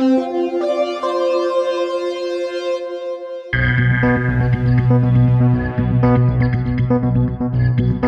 Mysteriumsabteilung.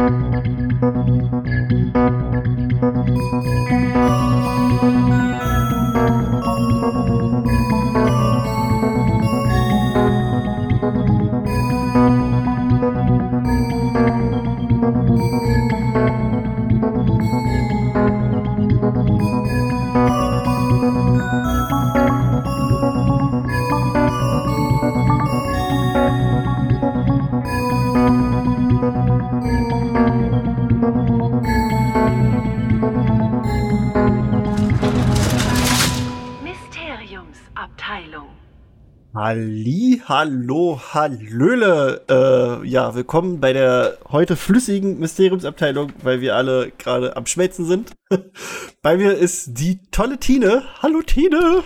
Hallo, hallöle. Äh, ja, willkommen bei der heute flüssigen Mysteriumsabteilung, weil wir alle gerade am Schmelzen sind. bei mir ist die tolle Tine. Hallo Tine.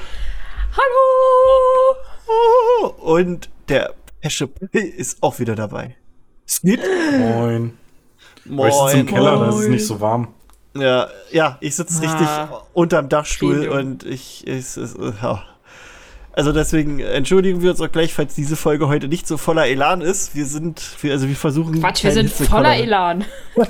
Hallo! Oh, Und der Pesche ist auch wieder dabei. Snit. Moin. Aber ich sitze im Keller, da ist es nicht so warm. Ja, ja, ich sitze richtig Ah, unterm Dachstuhl Premium. und ich, ich, es- ja. Also deswegen entschuldigen wir uns auch gleich, falls diese Folge heute nicht so voller Elan ist. Wir sind, wir, also wir versuchen. Quatsch, wir sind voller Elan.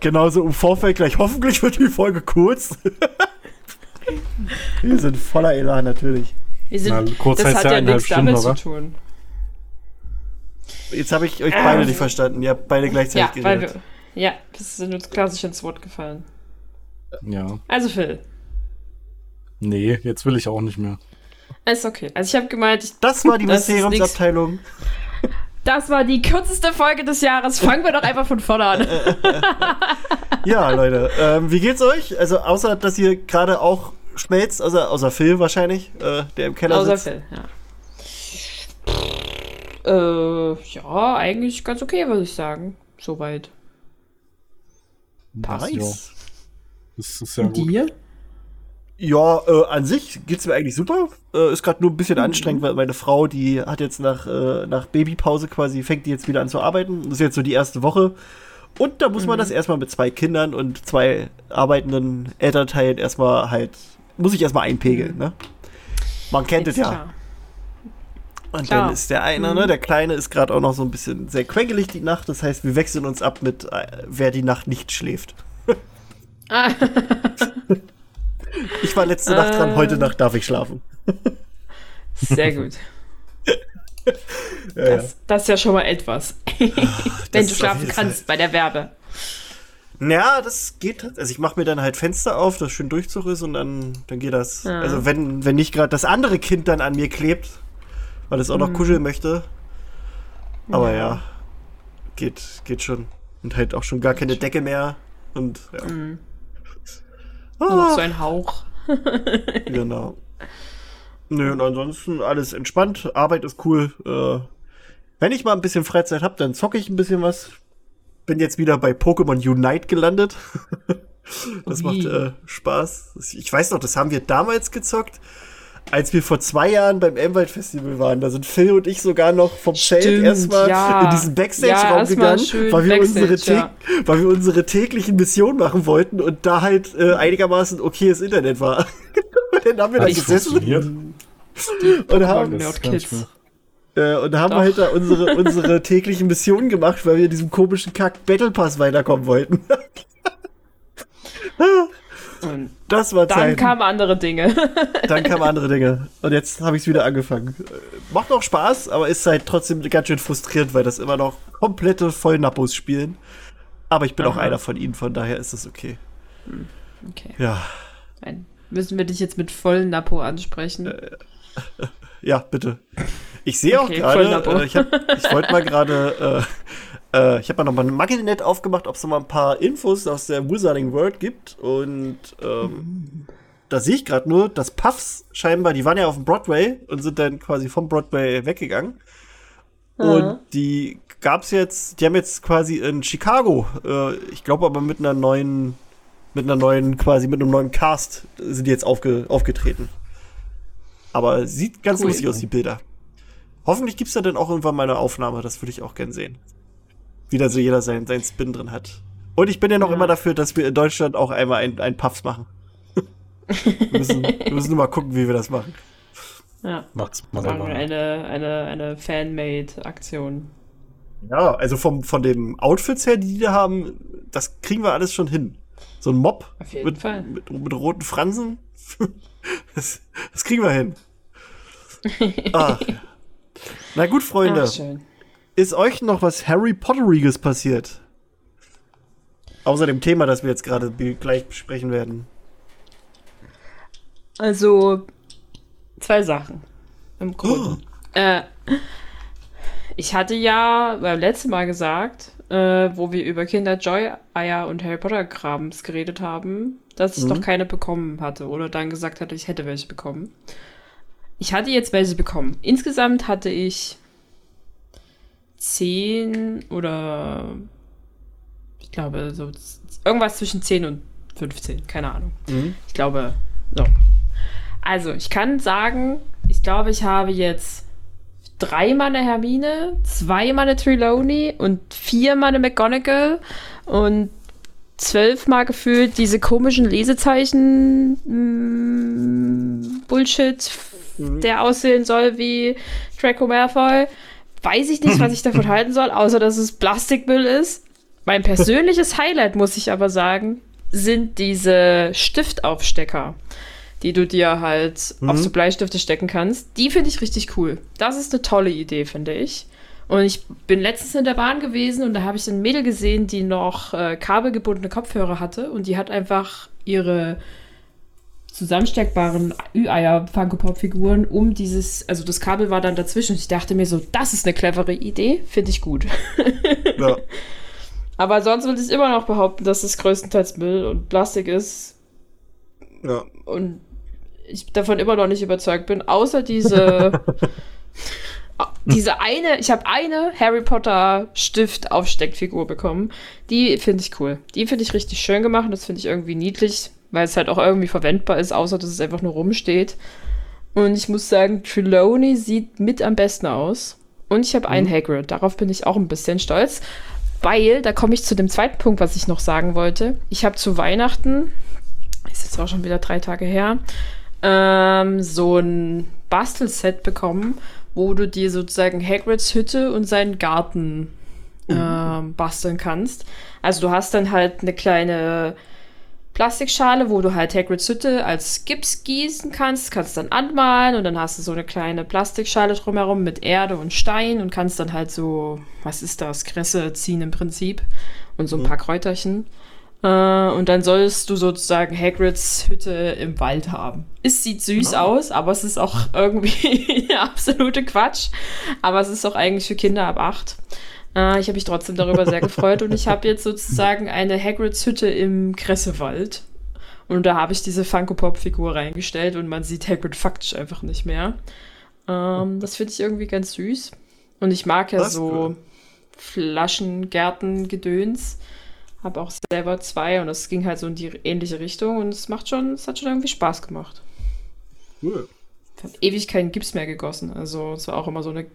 Genauso im Vorfeld gleich. Hoffentlich wird die Folge kurz. wir sind voller Elan, natürlich. Wir sind, Na, kurz das heißt hat ja nichts damit Stunden, zu oder? tun. Jetzt habe ich euch beide nicht verstanden. Ihr habt beide gleichzeitig Ja, weil geredet. wir, ja, das sind uns klassisch ins Wort gefallen. Ja. Also Phil, Nee, jetzt will ich auch nicht mehr. ist okay. Also ich habe gemeint, ich, das war die Das. Mysteriumsabteilung. das war die kürzeste Folge des Jahres. Fangen wir doch einfach von vorne an. Ja, Leute, ähm, wie geht's euch? Also außer, dass ihr gerade auch schmelzt, außer, außer Phil wahrscheinlich, äh, der im Keller Außer sitzt. Phil, ja. Äh, ja, eigentlich ganz okay, würde ich sagen. Soweit. Nice. Das ist ja gut. Dir? Ja, äh, an sich geht's mir eigentlich super. Äh, ist gerade nur ein bisschen anstrengend, weil meine Frau, die hat jetzt nach, äh, nach Babypause quasi, fängt die jetzt wieder an zu arbeiten. Das ist jetzt so die erste Woche. Und da muss man das erstmal mit zwei Kindern und zwei arbeitenden Elternteilen erstmal halt, muss ich erstmal einpegeln, ne? Man kennt es ja. klar. Und Klar. dann ist der eine, ne, der Kleine ist gerade auch noch so ein bisschen sehr quengelig die Nacht. Das heißt, wir wechseln uns ab mit, äh, wer die Nacht nicht schläft. Ich war letzte Nacht dran, heute Nacht darf ich schlafen. sehr gut. Ja. Das, das ist ja schon mal etwas. Wenn du schlafen kannst bei der Werbe. Ja, das geht. Also ich mache mir dann halt Fenster auf, dass schön Durchzug ist und dann, dann geht das. Ja. Also wenn, wenn nicht gerade das andere Kind dann an mir klebt, weil es auch noch kuscheln möchte. Aber ja. Ja. geht, geht schon. Und halt auch schon gar keine Decke mehr. Und ja. Mhm. Nur noch Ah, so ein Hauch. genau. Nö, und ansonsten alles entspannt. Arbeit ist cool. Äh, wenn ich mal ein bisschen Freizeit habe, dann zocke ich ein bisschen was. Bin jetzt wieder bei Pokémon Unite gelandet. das Ui. macht äh, Spaß. Ich weiß noch, das haben wir damals gezockt, als wir vor zwei Jahren beim Elmwald Festival waren. Da sind Phil und ich sogar noch vom Feld Stimmt, erstmal ja. in diesen Ja, Backstage-Raum mal gegangen, weil wir, Backstage, unsere ja. weil wir unsere täglichen Missionen machen wollten und da halt äh, einigermaßen okayes Internet war. und dann haben wir da gesessen und haben, äh, und haben Doch. halt da unsere, unsere täglichen Missionen gemacht, weil wir in diesem komischen Kack Battle Pass weiterkommen wollten. Das war dann Zeit. kamen andere Dinge. dann kamen andere Dinge. Und jetzt habe ich es wieder angefangen. Äh, Macht auch Spaß, aber ist halt trotzdem ganz schön frustrierend, weil das immer noch komplette Vollnappos spielen. Aber ich bin auch Aha. einer von ihnen, von daher ist es okay. Okay. Ja, Nein. Müssen wir dich jetzt mit vollen Napo ansprechen? ja, bitte. Ich sehe auch Okay, gerade, Vollnappo. äh, ich, ich wollte mal gerade, äh, äh, ich habe mal noch mal ein Magnet aufgemacht, ob es noch mal ein paar Infos aus der Wizarding World gibt. Und ähm, da sehe ich gerade nur, dass Puffs scheinbar, die waren ja auf dem Broadway und sind dann quasi vom Broadway weggegangen. Und die gab's jetzt, die haben jetzt quasi in Chicago, äh, ich glaube aber mit einer neuen, mit einer neuen, quasi mit einem neuen Cast sind die jetzt aufge, aufgetreten. Aber sieht ganz Cool. lustig aus, die Bilder. Hoffentlich gibt's da dann auch irgendwann mal eine Aufnahme, das würde ich auch gern sehen. Wie da so jeder sein, sein Spin drin hat. Und ich bin ja noch Ja. immer dafür, dass wir in Deutschland auch einmal ein, ein Puffs machen. Wir müssen, wir müssen nur mal gucken, wie wir das machen. Ja. Macht's mal selber. eine, eine, eine Fanmade-Aktion. Ja, also vom, von den Outfits her, die die da haben, das kriegen wir alles schon hin. So ein Mob Auf jeden mit, Fall. Mit, mit roten Fransen, das, das kriegen wir hin. Ach. Na gut, Freunde, Ach, schön. Ist euch noch was Harry Potteriges passiert? Außer dem Thema, das wir jetzt gerade gleich besprechen werden. Also, zwei Sachen. Im Grunde. Äh, ich hatte ja beim letzten Mal gesagt, äh, wo wir über Kinder Joy, Eier und Harry Potter Krams geredet haben, dass ich Mhm. noch keine bekommen hatte oder dann gesagt hatte, ich hätte welche bekommen. Ich hatte jetzt welche bekommen. Insgesamt hatte ich zehn oder ich glaube so irgendwas zwischen 10 und 15, keine Ahnung. Mhm. Ich glaube, so. Also, ich kann sagen, ich glaube, ich habe jetzt dreimal eine Hermine, zweimal eine Trelawney und viermal eine McGonagall und zwölfmal gefühlt diese komischen Lesezeichen mm, Bullshit, Mhm. der aussehen soll wie Draco Malfoy. Weiß ich nicht, was ich davon halten soll, außer dass es Plastikmüll ist. Mein persönliches Highlight, muss ich aber sagen, sind diese Stiftaufstecker, die du dir halt Mhm. auf so Bleistifte stecken kannst. Die finde ich richtig cool. Das ist eine tolle Idee, finde ich. Und ich bin letztens in der Bahn gewesen und da habe ich ein Mädel gesehen, die noch äh, kabelgebundene Kopfhörer hatte und die hat einfach ihre zusammensteckbaren Ü-Eier Funko Pop Figuren um dieses, also das Kabel war dann dazwischen. Ich dachte mir so, das ist eine clevere Idee, finde ich gut. Ja. Aber sonst würde ich immer noch behaupten, dass es größtenteils Müll und Plastik ist ja. und ich davon immer noch nicht überzeugt bin, außer diese diese eine, ich habe eine Harry Potter Stift Aufsteckfigur bekommen. Die finde ich cool. Die finde ich richtig schön gemacht das finde ich irgendwie niedlich, weil es halt auch irgendwie verwendbar ist, außer dass es einfach nur rumsteht. Und ich muss sagen, Trelawney sieht mit am besten aus. Und ich habe einen Hagrid. Darauf bin ich auch ein bisschen stolz. Weil, da komme ich zu dem zweiten Punkt, was ich noch sagen wollte. Ich habe zu Weihnachten, ist jetzt auch schon wieder drei Tage her, ähm, so ein Bastelset bekommen, wo du dir sozusagen Hagrids Hütte und seinen Garten ähm, basteln kannst. Also du hast dann halt eine kleine Plastikschale, wo du halt Hagrids Hütte als Gips gießen kannst, kannst dann anmalen und dann hast du so eine kleine Plastikschale drumherum mit Erde und Stein und kannst dann halt so, was ist das, Kresse ziehen im Prinzip und so ein paar Kräuterchen. Äh, und dann sollst du sozusagen Hagrids Hütte im Wald haben. Es sieht süß aus, aber es ist auch irgendwie der absolute Quatsch. Aber es ist auch eigentlich für Kinder ab acht. Äh, ich habe mich trotzdem darüber sehr gefreut und ich habe jetzt sozusagen eine Hagrids Hütte im Kressewald. Und da habe ich diese Funko Pop Figur reingestellt und man sieht Hagrid faktisch einfach nicht mehr. Ähm, das finde ich irgendwie ganz süß. Und ich mag ja Das so cool. Flaschengärten Gedöns. Habe auch selber zwei und es ging halt so in die ähnliche Richtung und es macht schon, es hat schon irgendwie Spaß gemacht. Cool. Ich habe ewig keinen Gips mehr gegossen. Also es war auch immer so eine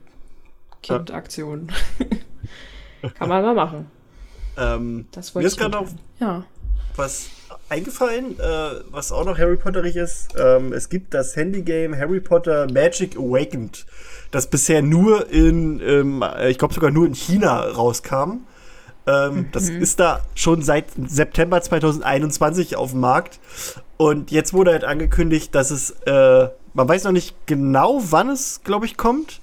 Kindaktion. Kann man mal machen. Ähm, Das Mir wollte ist ich gerade mitteilen. Ja. was eingefallen, äh, was auch noch Harry Potterig ist. Ähm, es gibt das Handygame Harry Potter Magic Awakened, das bisher nur in, ähm, äh, ich glaube sogar nur in China rauskam. Ähm, Das ist da schon seit September 2021 auf dem Markt. Und jetzt wurde halt angekündigt, dass es, äh, man weiß noch nicht genau, wann es, glaube ich, kommt,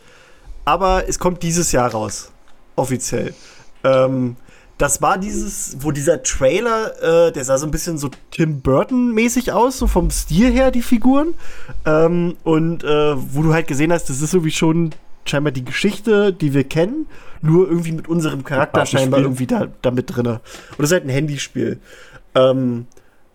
aber es kommt dieses Jahr raus. Offiziell. Ähm, das war dieses, wo dieser Trailer, äh, der sah so ein bisschen so Tim Burton-mäßig aus, so vom Stil her, die Figuren. Ähm, und äh, wo du halt gesehen hast, das ist irgendwie schon scheinbar die Geschichte, die wir kennen, nur irgendwie mit unserem Charakter scheinbar irgendwie da, da mit drin. Und das ist halt ein Handyspiel. Ähm,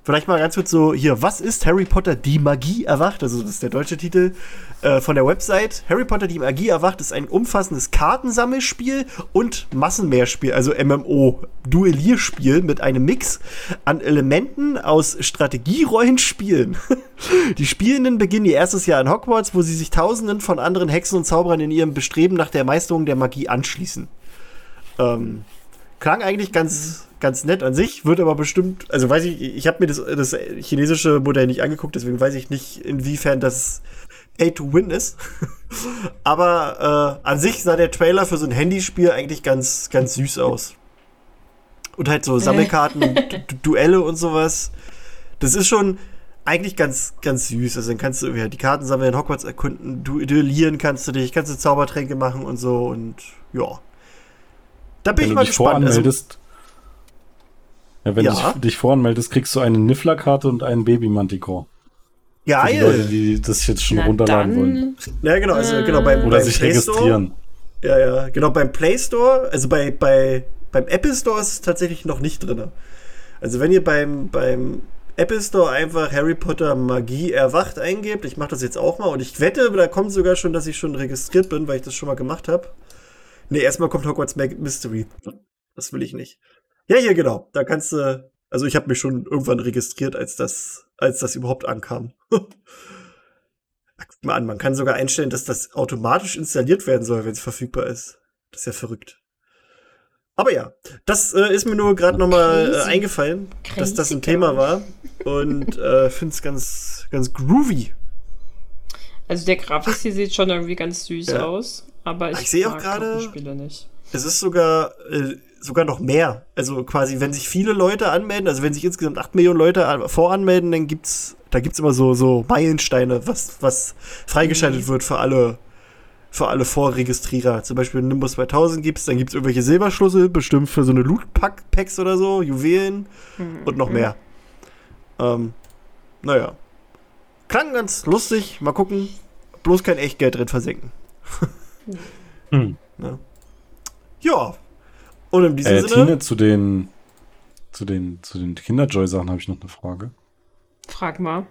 vielleicht mal ganz kurz so, hier, was ist Harry Potter die Magie erwacht? Also, das ist der deutsche Titel äh, von der Website. Harry Potter die Magie erwacht ist ein umfassendes Kartensammelspiel und Massenmehrspiel, also MMO, Duellierspiel mit einem Mix an Elementen aus Strategierollenspielen. Die Spielenden beginnen ihr erstes Jahr in Hogwarts, wo sie sich tausenden von anderen Hexen und Zauberern in ihrem Bestreben nach der Meisterung der Magie anschließen. Ähm, klang eigentlich ganz, ganz nett an sich, wird aber bestimmt, also weiß ich, ich habe mir das, das chinesische Modell nicht angeguckt, deswegen weiß ich nicht, inwiefern das Pay to Win ist. aber äh, an sich sah der Trailer für so ein Handyspiel eigentlich ganz, ganz süß aus. Und halt so Sammelkarten, Duelle und sowas. Das ist schon eigentlich ganz, ganz süß. Also dann kannst du ja, die Karten sammeln, Hogwarts erkunden, duellieren kannst du dich, kannst du Zaubertränke machen und so und ja. Da bin wenn ich mal gespannt. Also, ja, wenn ja. du dich voranmeldest, kriegst du eine Niffler-Karte und einen Baby-Manticore. Ja, Für die Leute, die das jetzt schon Na runterladen dann. wollen. Ja, genau, also genau beim, Oder beim sich Play registrieren. Ja, ja, genau, beim Play Store, also bei, bei, beim Apple Store ist es tatsächlich noch nicht drin. Also wenn ihr beim, beim Apple Store einfach Harry Potter Magie erwacht eingebt, ich mache das jetzt auch mal und ich wette, da kommt sogar schon, dass ich schon registriert bin, weil ich das schon mal gemacht habe. Nee, erstmal kommt Hogwarts Mystery. Das will ich nicht. Ja, hier genau. Da kannst du. Also ich habe mich schon irgendwann registriert, als das, als das überhaupt ankam. Guck mal an, man kann sogar einstellen, dass das automatisch installiert werden soll, wenn es verfügbar ist. Das ist ja verrückt. Aber ja, das äh, ist mir nur gerade nochmal äh, eingefallen, Crazy dass das ein Thema war. Und äh, finde es ganz, ganz groovy. Also der Grafik hier sieht schon irgendwie ganz süß ja. aus. Aber ich, ich sehe auch gerade, es ist sogar, äh, sogar noch mehr. Also quasi, wenn sich viele Leute anmelden, also wenn sich insgesamt 8 Millionen Leute voranmelden, dann gibt's, da gibt's immer so, so Meilensteine, was, was freigeschaltet mhm. wird für alle, für alle Vorregistrierer. Zum Beispiel Nimbus 2000 gibt's, dann gibt's irgendwelche Silberschlüssel, bestimmt für so eine Loot-Packs oder so, Juwelen mhm. und noch mehr. Ähm, naja. Klang ganz lustig, mal gucken. Bloß kein Echtgeld drin versenken. Hm. Ja. Ja. Und in diesem äh, Sinne. Tine, zu den, zu den, zu den Kinderjoy-Sachen habe ich noch eine Frage. Frag mal.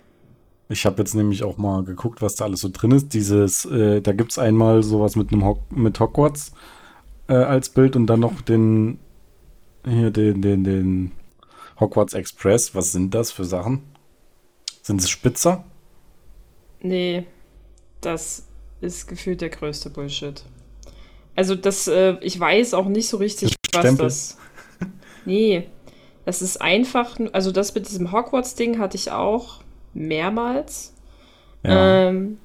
Ich habe jetzt nämlich auch mal geguckt, was da alles so drin ist. Dieses, äh, da gibt es einmal sowas mit einem Ho mit Hogwarts äh, als Bild und dann noch den hier den, den, den Hogwarts Express. Was sind das für Sachen? Sind es Spitzer? Nee, das ist gefühlt der größte Bullshit. Also das, äh, ich weiß auch nicht so richtig, Stempel. das. Nee, das ist einfach, also das mit diesem Hogwarts-Ding hatte ich auch mehrmals. Ja. Ähm,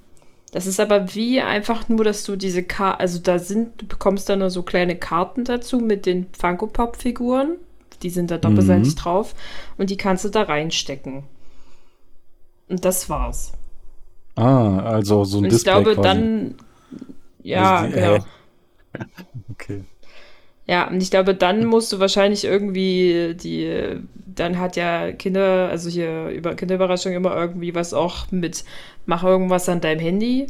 das ist aber wie einfach nur, dass du diese Karten, also da sind, du bekommst da nur so kleine Karten dazu mit den Funko Pop-Figuren. Die sind da doppelseitig mhm. drauf und die kannst du da reinstecken. Und das war's. Ah, also so ein und Display. Ich glaube, quasi. dann. Ja, also die, genau. Äh, okay. Ja, und ich glaube, dann musst du wahrscheinlich irgendwie die, dann hat ja Kinder, also hier über Kinderüberraschung immer irgendwie was auch mit, mach irgendwas an deinem Handy.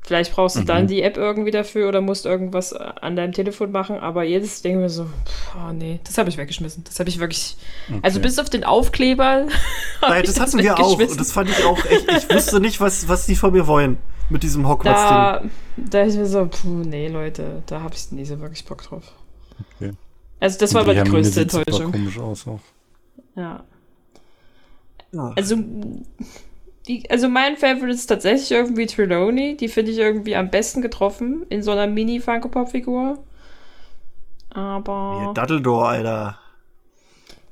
Vielleicht brauchst du mhm. dann die App irgendwie dafür oder musst irgendwas an deinem Telefon machen, aber jedes denke mir so, oh nee, das habe ich weggeschmissen. Das habe ich wirklich, okay. also bis auf den Aufkleber. Nein, das hatten wir auch und das fand ich auch echt, ich wusste nicht, was, was die von mir wollen mit diesem Hogwarts-Ding. Da, da ich mir so, puh, nee, Leute, da habe ich nie so wirklich Bock drauf. Okay. Also das war aber die größte Enttäuschung. komisch aus auch. Ja. ja. Also, die, also mein Favorite ist tatsächlich irgendwie Trelawney. Die finde ich irgendwie am besten getroffen in so einer Mini-Funko-Pop-Figur. Aber. Ja, Duddledore, Alter.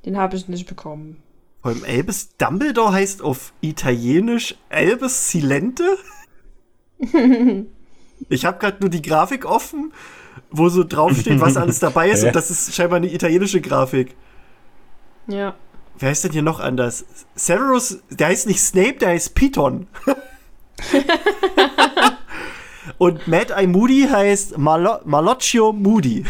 Den habe ich nicht bekommen. Vor allem Albus Dumbledore heißt auf Italienisch Albus Silente? ich habe gerade nur die Grafik offen, wo so draufsteht, was alles dabei ist. und das ist scheinbar eine italienische Grafik. Ja. Wer heißt denn hier noch anders? Severus, der heißt nicht Snape, der heißt Piton. und Mad Eye Moody heißt Malo Malocchio Moody.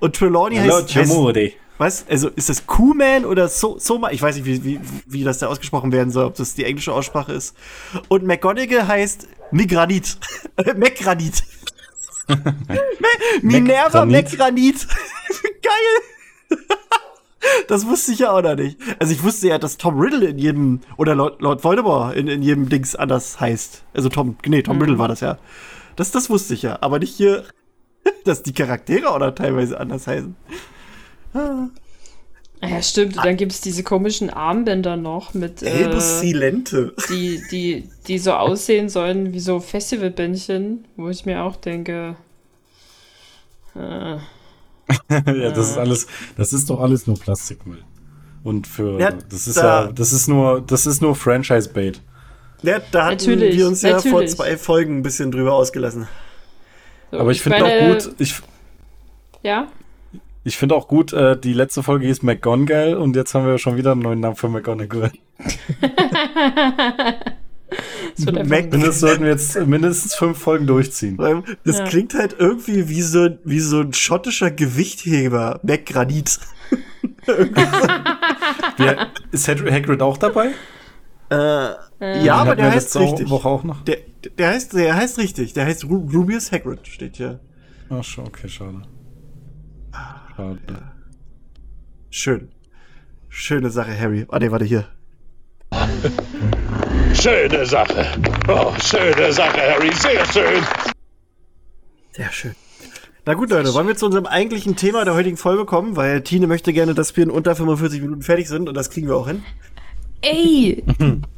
und Trelawney heißt, heißt Moody. Was? Also ist das Q-Man oder so Soma? Ich weiß nicht, wie, wie, wie das da ausgesprochen werden soll, ob das die englische Aussprache ist. Und McGonagall heißt Migranit. McGranit. Minerva McGranit. Geil. Das wusste ich ja auch noch nicht. Also ich wusste ja, dass Tom Riddle in jedem, oder Lord, Lord Voldemort in, in jedem Dings anders heißt. Also Tom, nee, Tom mhm. Riddle war das ja. Das, das wusste ich ja. Aber nicht hier, dass die Charaktere auch noch teilweise anders heißen. Ah. Ja, stimmt. Und dann gibt es diese komischen Armbänder noch mit. Äh, Silente. Die, die, die so aussehen sollen wie so Festivalbändchen, wo ich mir auch denke. Äh, ja, das ist alles, das ist doch alles nur Plastikmüll. Und für Ja, das ist da- ja, das ist nur, das ist nur Franchise-Bait. Ja, da hatten Natürlich, wir uns ja vor natürlich. zwei Folgen ein bisschen drüber ausgelassen. So, Aber ich finde meine- auch gut, ich, Ja? Ich finde auch gut, äh, die letzte Folge hieß McGonagall und jetzt haben wir schon wieder einen neuen Namen für McGonagall. Mindestens sollten wir jetzt mindestens fünf Folgen durchziehen. Das Ja. klingt halt irgendwie wie so, wie so ein schottischer Gewichtheber, McGranit. Wie, ist Hag- Hagrid auch dabei? Äh, ja, Den aber der heißt richtig. Woche auch noch. Der, der, heißt, der heißt richtig. Der heißt Ru Rubius Hagrid, steht hier. Ach schon, okay, schade. Schade. Schön. Schöne Sache, Harry. Ah, nee, warte hier. Schöne Sache. Oh, schöne Sache, Harry. Sehr schön. Sehr schön. Na gut, Leute, wollen wir zu unserem eigentlichen Thema der heutigen Folge kommen, weil Tine möchte gerne, dass wir in unter 45 Minuten fertig sind und das kriegen wir auch hin. Ey,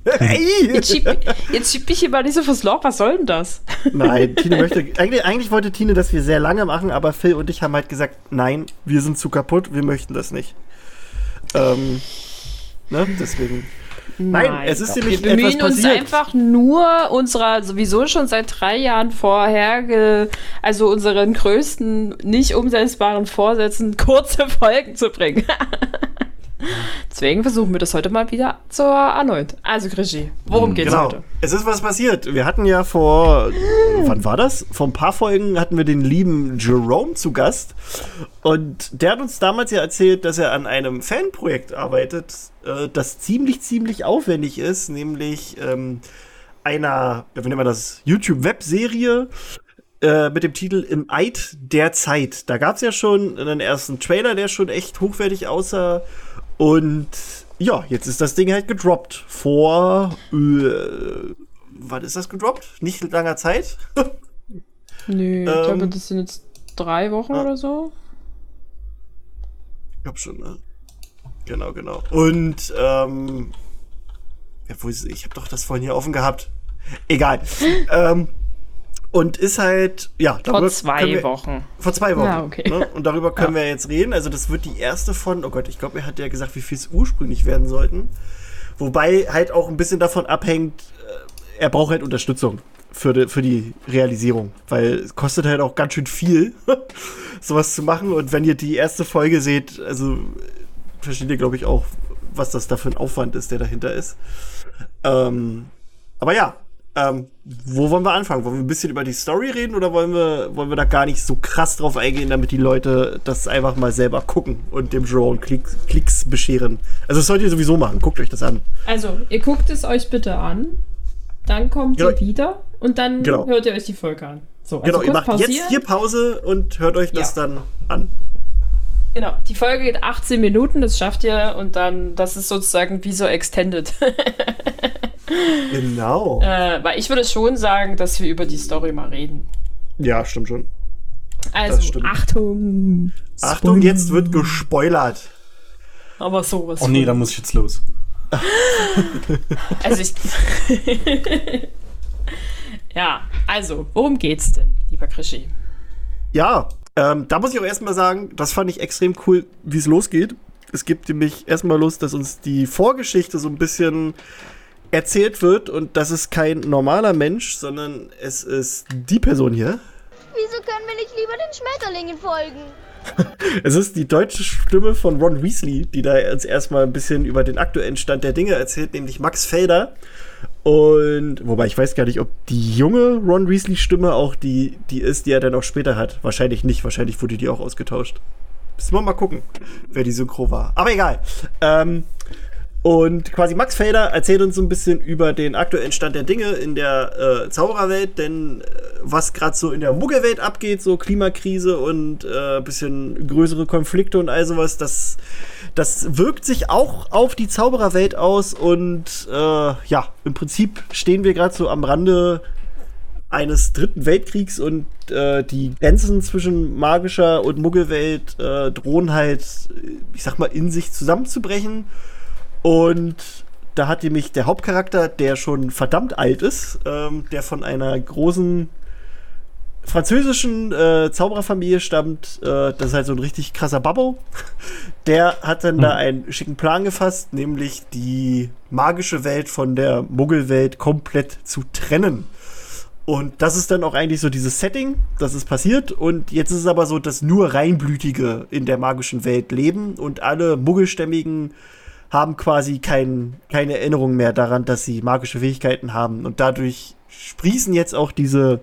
Ey! jetzt schieb, jetzt schieb ich hier mal nicht so fürs Loch. Was soll denn das? Nein, Tine möchte. Eigentlich, eigentlich wollte Tine, dass wir sehr lange machen, aber Phil und ich haben halt gesagt, nein, wir sind zu kaputt, wir möchten das nicht. Ähm, ne, deswegen. Nein, es ist Wir nämlich bemühen etwas uns einfach nur unserer sowieso schon seit drei Jahren vorher, also unseren größten nicht umsetzbaren Vorsätzen kurze Folgen zu bringen. Deswegen versuchen wir das heute mal wieder zu erneut. Also, Krischi, worum geht's Genau. heute? Es ist was passiert. Wir hatten ja vor, wann war das? Vor ein paar Folgen hatten wir den lieben Jerome zu Gast. Und der hat uns damals ja erzählt, dass er an einem Fanprojekt arbeitet, äh, das ziemlich, ziemlich aufwendig ist, nämlich ähm, einer, wie nennt man das, YouTube-Webserie äh, mit dem Titel Im Eid der Zeit. Da gab es ja schon einen ersten Trailer, der schon echt hochwertig aussah. Und ja, jetzt ist das Ding halt gedroppt. Vor, äh, wann ist das gedroppt? Nicht langer Zeit? Nö, ich Ähm, glaube, das sind jetzt drei Wochen ah. oder so. Ich glaub schon, ne? Genau, genau. Und, ähm, ja, wo ist, ich habe doch das vorhin hier offen gehabt. Egal. ähm, und ist halt, ja, Vor zwei wir- Wochen. Vor zwei Wochen. Ja, okay. Ne? Und darüber können wir jetzt reden. Also, das wird die erste von, oh Gott, ich glaube, er hat ja gesagt, wie viel es ursprünglich werden sollten. Wobei halt auch ein bisschen davon abhängt, äh, er braucht halt Unterstützung für die, für die Realisierung. Weil es kostet halt auch ganz schön viel, sowas zu machen. Und wenn ihr die erste Folge seht, also versteht ihr, glaube ich, auch, was das da für ein Aufwand ist, der dahinter ist. Ähm, aber ja, ähm, wo wollen wir anfangen? Wollen wir ein bisschen über die Story reden oder wollen wir, wollen wir da gar nicht so krass drauf eingehen, damit die Leute das einfach mal selber gucken und dem Drone Klicks, Klicks bescheren? Also das sollt ihr sowieso machen, guckt euch das an. Also, ihr guckt es euch bitte an, dann kommt Genau. ihr wieder und dann Genau. hört ihr euch die Folge an. So, also genau, ihr macht jetzt hier Pause und hört euch das Ja. dann an. Genau, die Folge geht 18 Minuten, das schafft ihr und dann, das ist sozusagen wie so extended. Genau. äh, weil ich würde schon sagen, dass wir über die Story mal reden. Ja, stimmt schon. Also, stimmt. Achtung! Achtung, jetzt wird gespoilert. Aber sowas. Oh nee, da muss ich jetzt los. Also ich. ja, also, worum geht's denn, lieber Krischi? Ja, ähm, da muss ich auch erstmal sagen, das fand ich extrem cool, wie es losgeht. Es gibt nämlich erstmal Lust, dass uns die Vorgeschichte so ein bisschen erzählt wird und das ist kein normaler Mensch, sondern es ist die Person hier. Wieso können wir nicht lieber den Schmetterlingen folgen? Es ist die deutsche Stimme von Ron Weasley, die da uns erstmal ein bisschen über den aktuellen Stand der Dinge erzählt, nämlich Max Felder. Und wobei ich weiß gar nicht, ob die junge Ron Weasley Stimme auch die, die ist, die er dann auch später hat. Wahrscheinlich nicht, wahrscheinlich wurde die auch ausgetauscht. Müssen wir mal gucken, wer die Synchro war. Aber egal. Ähm, und quasi Max Felder erzählt uns so ein bisschen über den aktuellen Stand der Dinge in der äh, Zaubererwelt, denn äh, was gerade so in der Muggelwelt abgeht, so Klimakrise und äh, bisschen größere Konflikte und all sowas, das, das wirkt sich auch auf die Zaubererwelt aus. Und äh, ja, im Prinzip stehen wir gerade so am Rande eines dritten Weltkriegs. Und äh, die Grenzen zwischen magischer und Muggelwelt äh, drohen halt, ich sag mal, in sich zusammenzubrechen. Und da hat nämlich der Hauptcharakter, der schon verdammt alt ist, ähm, der von einer großen französischen äh, Zaubererfamilie stammt, äh, das ist halt so ein richtig krasser Babbo. Der hat dann da einen schicken Plan gefasst, nämlich die magische Welt von der Muggelwelt komplett zu trennen. Und das ist dann auch eigentlich so dieses Setting, das ist passiert. Und jetzt ist es aber so, dass nur Reinblütige in der magischen Welt leben und alle Muggelstämmigen haben quasi kein, keine Erinnerung mehr daran, dass sie magische Fähigkeiten haben. Und dadurch sprießen jetzt auch diese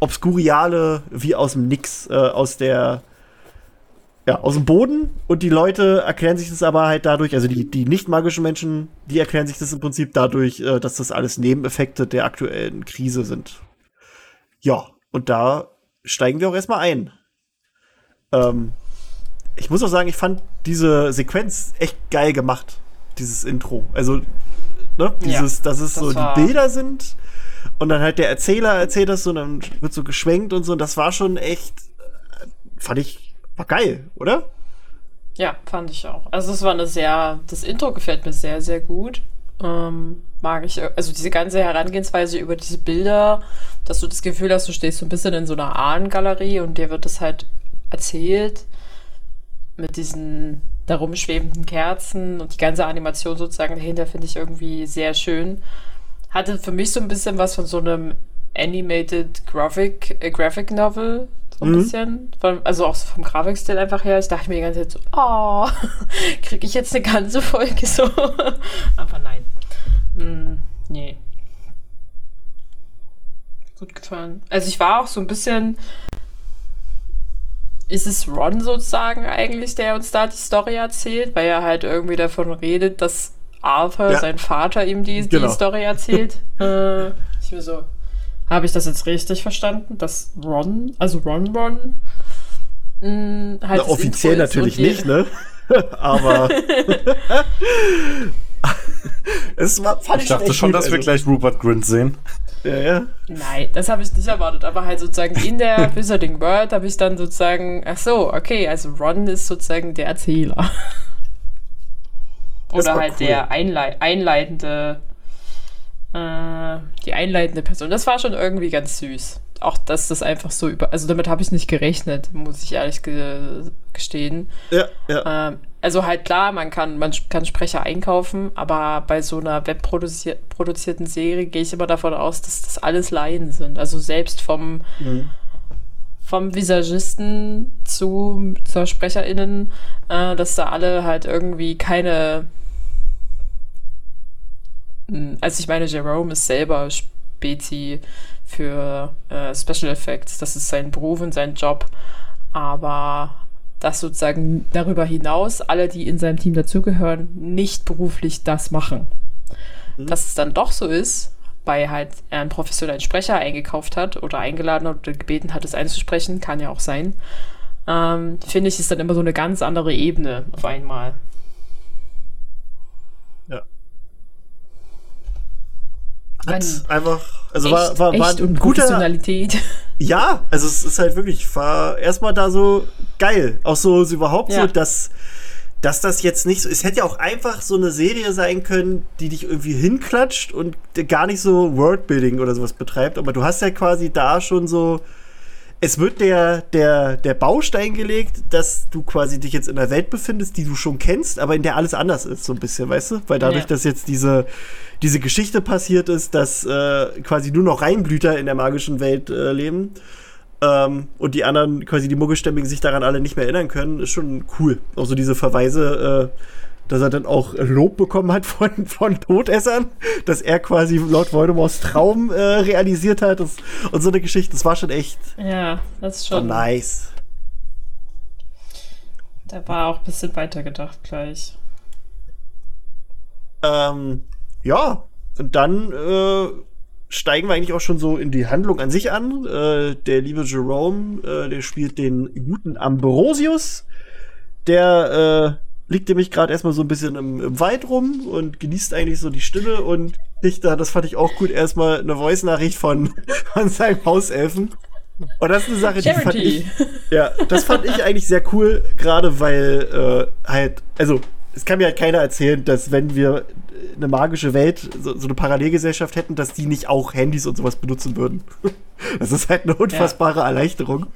Obskuriale wie aus dem Nix, äh, aus der ja, aus dem Boden und die Leute erklären sich das aber halt dadurch, also die, die nicht magischen Menschen, die erklären sich das im Prinzip dadurch, äh, dass das alles Nebeneffekte der aktuellen Krise sind. Ja, und da steigen wir auch erstmal ein. Ähm, ich muss auch sagen, ich fand diese Sequenz echt geil gemacht, dieses Intro. Also, ne, dieses, dass es das so die Bilder sind und dann halt der Erzähler erzählt das so und dann wird so geschwenkt und so und das war schon echt, äh, fand ich, war geil, oder? Ja, fand ich auch. Also es war eine sehr, das Intro gefällt mir sehr, sehr gut. Ähm, mag ich, also diese ganze Herangehensweise über diese Bilder, dass du das Gefühl hast, du stehst so ein bisschen in so einer Ahnengalerie und dir wird das halt erzählt mit diesen darum schwebenden Kerzen und die ganze Animation sozusagen dahinter finde ich irgendwie sehr schön. Hatte für mich so ein bisschen was von so einem Animated Graphic, äh, Graphic Novel, so ein Mhm. bisschen. Von, also auch so vom Grafikstil einfach her. Ich dachte mir die ganze Zeit so, oh, kriege ich jetzt eine ganze Folge so? Aber nein. Mm, nee. Gut gefallen. Also ich war auch so ein bisschen. Ist es Ron sozusagen eigentlich, der uns da die Story erzählt, weil er halt irgendwie davon redet, dass Arthur, Ja. sein Vater, ihm die, Genau. die Story erzählt? äh, ich mir so, habe ich das jetzt richtig verstanden, dass Ron, also Ron Ron, mh, halt Na, das offiziell natürlich nicht, ne? Aber es war, fand Ich dachte schon, gut, dass wir also. gleich Rupert Grint sehen. Ja, ja. Nein, das habe ich nicht erwartet, aber halt sozusagen in der Wizarding World habe ich dann sozusagen, ach so, okay, also Ron ist sozusagen der Erzähler. Oder halt cool. der Einlei einleitende, äh, die einleitende Person. Das war schon irgendwie ganz süß. Auch dass das einfach so über, also damit habe ich nicht gerechnet, muss ich ehrlich ge gestehen. ja, ja. Ähm, also halt klar, man kann, man kann Sprecher einkaufen, aber bei so einer webproduzierten Serie gehe ich immer davon aus, dass das alles Laien sind. Also selbst vom, Mhm. vom Visagisten zu zur SprecherInnen, äh, dass da alle halt irgendwie keine. Hm, Also ich meine, Jerome ist selber Spezi für äh, Special Effects. Das ist sein Beruf und sein Job. Aber dass sozusagen darüber hinaus alle, die in seinem Team dazugehören, nicht beruflich das machen. Dass es dann doch so ist, weil halt er einen professionellen Sprecher eingekauft hat oder eingeladen hat oder gebeten hat, es einzusprechen, kann ja auch sein, ähm, finde ich, ist dann immer so eine ganz andere Ebene auf einmal. Hat Mann. einfach, also war, war, war ein guter, Professionalität. Ja, also es ist halt wirklich, war erstmal da so geil. Auch so, so überhaupt Ja. so, dass, dass das jetzt nicht so, es hätte ja auch einfach so eine Serie sein können, die dich irgendwie hinklatscht und gar nicht so Worldbuilding oder sowas betreibt, aber du hast ja quasi da schon so, es wird der, der, der Baustein gelegt, dass du quasi dich jetzt in einer Welt befindest, die du schon kennst, aber in der alles anders ist, so ein bisschen, weißt du? Weil dadurch, Ja. dass jetzt diese, diese Geschichte passiert ist, dass äh, quasi nur noch Reinblüter in der magischen Welt äh, leben ähm, und die anderen, quasi die Muggelstämmigen, sich daran alle nicht mehr erinnern können, ist schon cool. Auch so diese Verweise, äh, dass er dann auch Lob bekommen hat von, von Todessern, dass er quasi Lord Voldemorts Traum äh, realisiert hat das, und so eine Geschichte. Das war schon echt Ja, das ist schon. nice. Da war auch ein bisschen weitergedacht gleich. Ähm, ja, und dann äh, steigen wir eigentlich auch schon so in die Handlung an sich an. Äh, der liebe Jerome, äh, der spielt den guten Ambrosius. Der liegt nämlich gerade erstmal so ein bisschen im, im Wald rum und genießt eigentlich so die Stille und kriegt da, das fand ich auch gut, erstmal eine Voice-Nachricht von, von seinem Hauselfen. Und das ist eine Sache, die fand Charity. ich, ja, das fand ich eigentlich sehr cool, gerade weil äh, halt, also es kann mir halt keiner erzählen, dass wenn wir eine magische Welt, so, so eine Parallelgesellschaft hätten, dass die nicht auch Handys und sowas benutzen würden. Das ist halt eine unfassbare Erleichterung.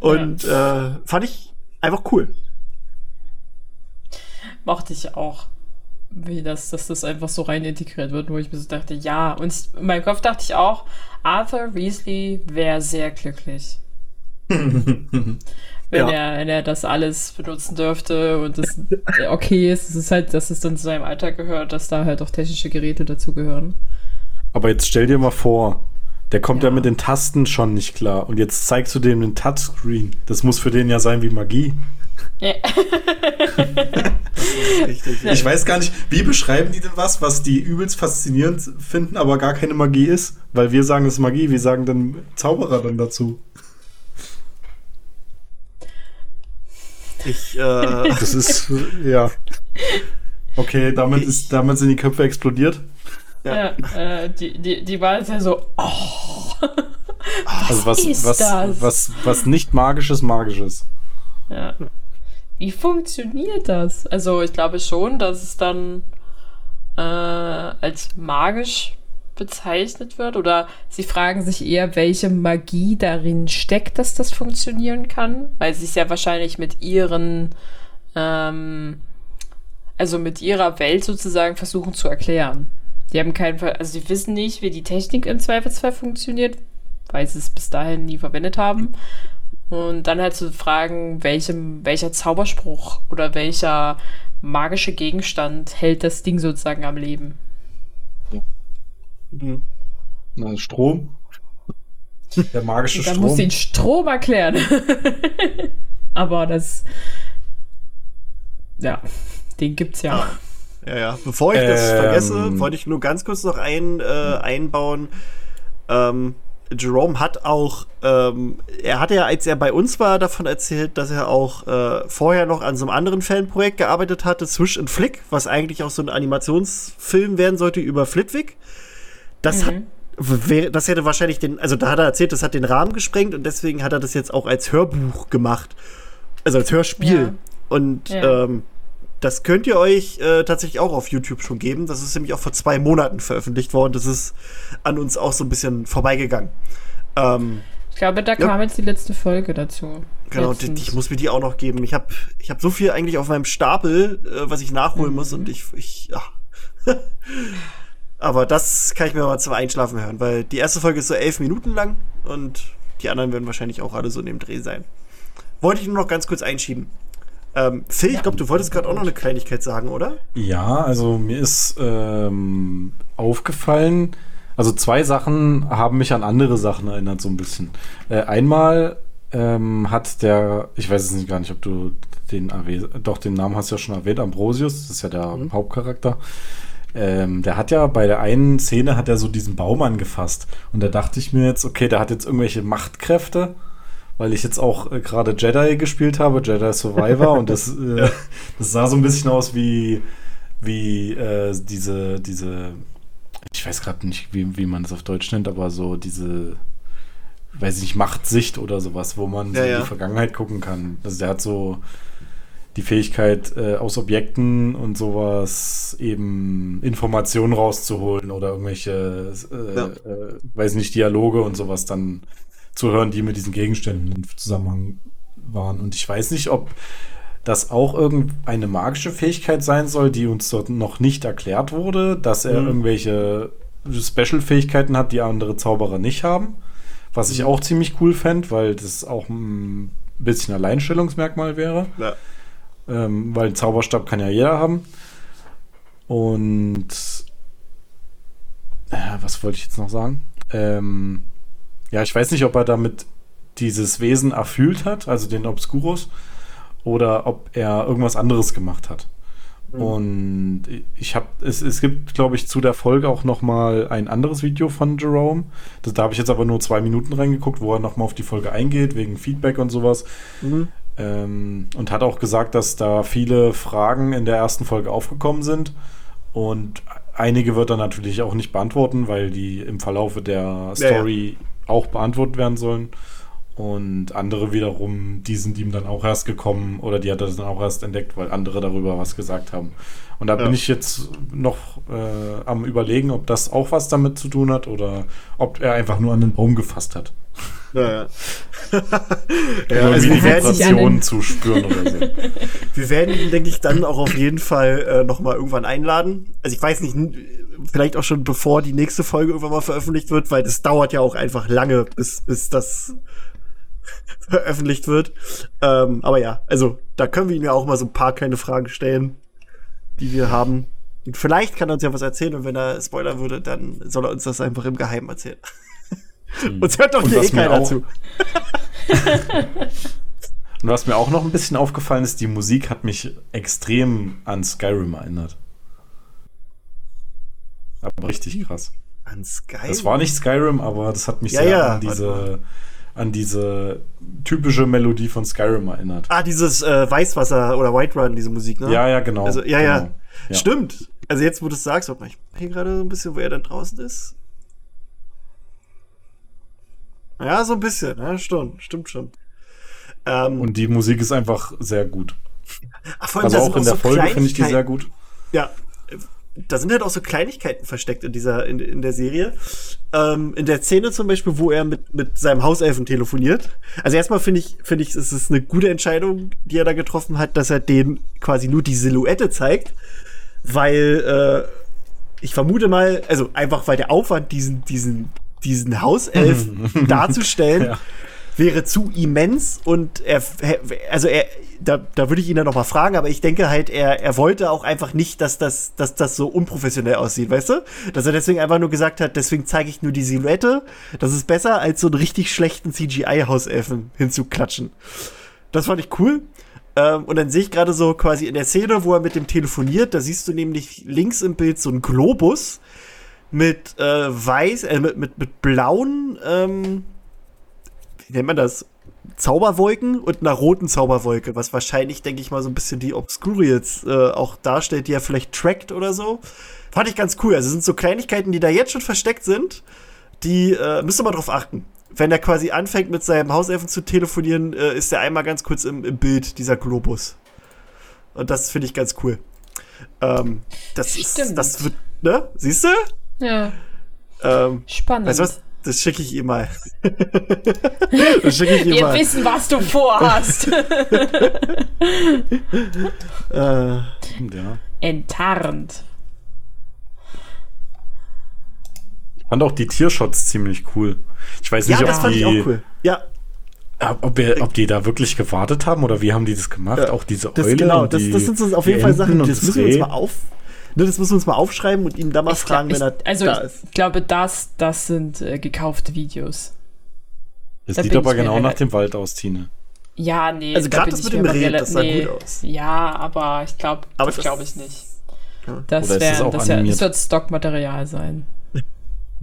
Und äh, fand ich einfach cool. Mochte ich auch. Wie das, dass das einfach so rein integriert wird, wo ich mir so dachte, ja. Und ich, in meinem Kopf dachte ich auch, Arthur Weasley wäre sehr glücklich. wenn, Ja. er, wenn er das alles benutzen dürfte und das okay ist. Es ist halt, dass es dann zu seinem Alltag gehört, dass da halt auch technische Geräte dazugehören. Aber jetzt stell dir mal vor, der kommt ja. Ja. mit den Tasten schon nicht klar. Und jetzt zeigst du dem den Touchscreen. Das muss für den ja sein wie Magie. Ja. Richtig. Ich weiß gar nicht, wie beschreiben die denn was, was die übelst faszinierend finden, aber gar keine Magie ist? Weil wir sagen, es ist Magie, wir sagen dann Zauberer dann dazu. Ich, äh, Das ist, ja. Okay, damit, ist, damit sind die Köpfe explodiert. Ja, äh, die, die, die war jetzt ja so, oh. Also was, ist was, das? was, was nicht magisches, magisches. Ja. Wie funktioniert das? Also ich glaube schon, dass es dann äh, als magisch bezeichnet wird oder sie fragen sich eher, welche Magie darin steckt, dass das funktionieren kann, weil sie es ja wahrscheinlich mit ihren, ähm, also mit ihrer Welt sozusagen versuchen zu erklären. Die haben keinen also sie wissen nicht, wie die Technik im Zweifelsfall funktioniert, weil sie es bis dahin nie verwendet haben. Und dann halt zu fragen, welchem, welcher Zauberspruch oder welcher magische Gegenstand hält das Ding sozusagen am Leben. Na, Strom. Der magische dann Strom. muss den Strom erklären. Aber das. Ja, den gibt's ja. ja, ja. Bevor ich das Ähm. vergesse, wollte ich nur ganz kurz noch ein, äh, einbauen. Ähm, Jerome hat auch, ähm, er hatte ja, als er bei uns war, davon erzählt, dass er auch äh, vorher noch an so einem anderen Fanprojekt gearbeitet hatte, Swish and Flick, was eigentlich auch so ein Animationsfilm werden sollte über Flitwick. Das hat wär- das hätte wahrscheinlich den, also da hat er erzählt, das hat den Rahmen gesprengt und deswegen hat er das jetzt auch als Hörbuch gemacht. Also als Hörspiel. Ja. Und Ja. ähm, das könnt ihr euch äh, tatsächlich auch auf YouTube schon geben. Das ist nämlich auch vor zwei Monaten veröffentlicht worden. Das ist an uns auch so ein bisschen vorbeigegangen. Ähm, Ich glaube, da Ja. kam jetzt die letzte Folge dazu. genau, die, ich muss mir die auch noch geben. Ich habe ich hab so viel eigentlich auf meinem Stapel, äh, was ich nachholen muss und ich, ich ja. Aber das kann ich mir mal zum Einschlafen hören, weil die erste Folge ist so elf Minuten lang und die anderen werden wahrscheinlich auch alle so in dem Dreh sein. Wollte ich nur noch ganz kurz einschieben. Ähm, Phil, ich glaube, du wolltest gerade auch noch eine Kleinigkeit sagen, oder? Ja, also mir ist ähm, aufgefallen, also zwei Sachen haben mich an andere Sachen erinnert, so ein bisschen. Äh, einmal ähm, hat der, ich weiß es nicht gar nicht, ob du den erwähnt, doch den Namen hast du ja schon erwähnt, Ambrosius, das ist ja der Hauptcharakter. Ähm, der hat ja bei der einen Szene hat er so diesen Baum angefasst und da dachte ich mir jetzt, okay, der hat jetzt irgendwelche Machtkräfte, weil ich jetzt auch äh, gerade Jedi gespielt habe, Jedi Survivor und das, äh, das sah so ein bisschen aus wie wie äh, diese diese ich weiß gerade nicht, wie, wie man es auf Deutsch nennt, aber so diese weiß ich nicht, Machtsicht oder sowas, wo man so Ja, in ja. die Vergangenheit gucken kann. Also der hat so die Fähigkeit, äh, aus Objekten und sowas eben Informationen rauszuholen oder irgendwelche, äh, Ja. äh, weiß nicht, Dialoge und sowas dann zu hören, die mit diesen Gegenständen im Zusammenhang waren. Und ich weiß nicht, ob das auch irgendeine magische Fähigkeit sein soll, die uns dort noch nicht erklärt wurde, dass er Mhm. irgendwelche Special-Fähigkeiten hat, die andere Zauberer nicht haben. Was ich auch ziemlich cool fände, weil das auch ein bisschen Alleinstellungsmerkmal wäre. Ja. Ähm, weil Zauberstab kann ja jeder haben. Und äh, was wollte ich jetzt noch sagen? Ähm, ja, ich weiß nicht, ob er damit dieses Wesen erfüllt hat, also den Obscurus, oder ob er irgendwas anderes gemacht hat. Und ich habe, es, es gibt, glaube ich, zu der Folge auch noch mal ein anderes Video von Jerome. Das, da habe ich jetzt aber nur zwei Minuten reingeguckt, wo er noch mal auf die Folge eingeht, wegen Feedback und sowas. Ähm, und hat auch gesagt, dass da viele Fragen in der ersten Folge aufgekommen sind. Und einige wird er natürlich auch nicht beantworten, weil die im Verlaufe der Ja, ja. Auch beantwortet werden sollen. Und andere wiederum, die sind ihm dann auch erst gekommen oder die hat er dann auch erst entdeckt, weil andere darüber was gesagt haben. Und da Ja. bin ich jetzt noch äh, am überlegen, ob das auch was damit zu tun hat oder ob er einfach nur an den Baum gefasst hat. Naja. ja, Irgendwie also die wir werden, sich an Vibration den- zu spüren oder so. wir werden ihn, denke ich, dann auch auf jeden Fall äh, noch mal irgendwann einladen. Also ich weiß nicht, vielleicht auch schon bevor die nächste Folge irgendwann mal veröffentlicht wird, weil das dauert ja auch einfach lange, bis, bis das veröffentlicht wird. Ähm, aber ja, also da können wir ihm ja auch mal so ein paar kleine Fragen stellen, die wir haben. Und vielleicht kann er uns ja was erzählen und wenn er spoilern würde, dann soll er uns das einfach im Geheimen erzählen. uns hört doch hier eh keiner auch- zu. Und was mir auch noch ein bisschen aufgefallen ist, die Musik hat mich extrem an Skyrim erinnert. Aber richtig krass. An Sky. Das war nicht Skyrim, aber das hat mich Ja, sehr ja, an diese, an diese typische Melodie von Skyrim erinnert. Ah, dieses äh, Weißwasser oder White Run, diese Musik, ne? Ja, ja, genau. Also, ja, ja. genau. Ja. Stimmt. Also jetzt, wo du es sagst, warte mal, ich hier gerade so ein bisschen, wo er dann draußen ist. Ja, so ein bisschen, ja, stimmt, stimmt schon. Ähm, Und die Musik ist einfach sehr gut. ach, allem, Also auch in der so Folge finde ich die sehr gut. Ja, da sind halt auch so Kleinigkeiten versteckt in dieser, in, in der Serie. Ähm, in der Szene zum Beispiel, wo er mit, mit seinem Hauselfen telefoniert. Also erstmal finde ich, finde ich, es ist eine gute Entscheidung, die er da getroffen hat, dass er dem quasi nur die Silhouette zeigt. Weil, äh, ich vermute mal, also einfach weil der Aufwand, diesen, diesen, diesen Hauself darzustellen, Ja. Wäre zu immens und er, also er, da, da würde ich ihn dann noch mal fragen, aber ich denke halt, er, er wollte auch einfach nicht, dass das, dass das so unprofessionell aussieht, weißt du? Dass er deswegen einfach nur gesagt hat, deswegen zeige ich nur die Silhouette. Das ist besser, als so einen richtig schlechten CGI-Hauselfen hinzuklatschen. Das fand ich cool. Ähm, und dann sehe ich gerade so quasi in der Szene, wo er mit dem telefoniert, da siehst du nämlich links im Bild so einen Globus mit äh, weiß, äh, mit, mit, mit blauen, ähm, nennt man das? Zauberwolken und einer roten Zauberwolke, was wahrscheinlich, denke ich mal, so ein bisschen die Obscure jetzt äh, auch darstellt, die er vielleicht trackt oder so. Fand ich ganz cool. Also es sind so Kleinigkeiten, die da jetzt schon versteckt sind, die äh, müsst ihr mal drauf achten. Wenn er quasi anfängt, mit seinem Hauselfen zu telefonieren, äh, ist er einmal ganz kurz im, im Bild, dieser Globus. Und das finde ich ganz cool. Ähm, das ist, Stimmt. das wird, ne? Siehst du? Ja, Ähm, spannend. weißt du was? Das schicke ich ihm mal. das schicke ich ihm Wir mal. wissen, was du vorhast. Äh, Ja. Enttarnt. Ich fand auch die Tiershots ziemlich cool. Ich weiß nicht, ja, ob das fand die, ich auch cool. Ja, ob, wir, ob die da wirklich gewartet haben oder wie haben die das gemacht? Ja, auch diese das, Eule. genau, und das, die, das sind so auf jeden Fall Enten Sachen, das müssen wir uns mal auf. Ne, das müssen wir uns mal aufschreiben und ihm da mal Ich fragen, glaub, wenn er ich, also da ist. ich glaube, das, das sind äh, gekaufte Videos. Das da sieht aber genau nach dem Wald aus, Tine. Ja, nee. Also da bin das ich mit dem aber Reh, das sah nee, gut aus. Ja, aber ich glaube, Aber das das- glaube ich nicht. Ja. Das, Oder ist das wär, auch das, wär, animiert? das wird Stockmaterial sein.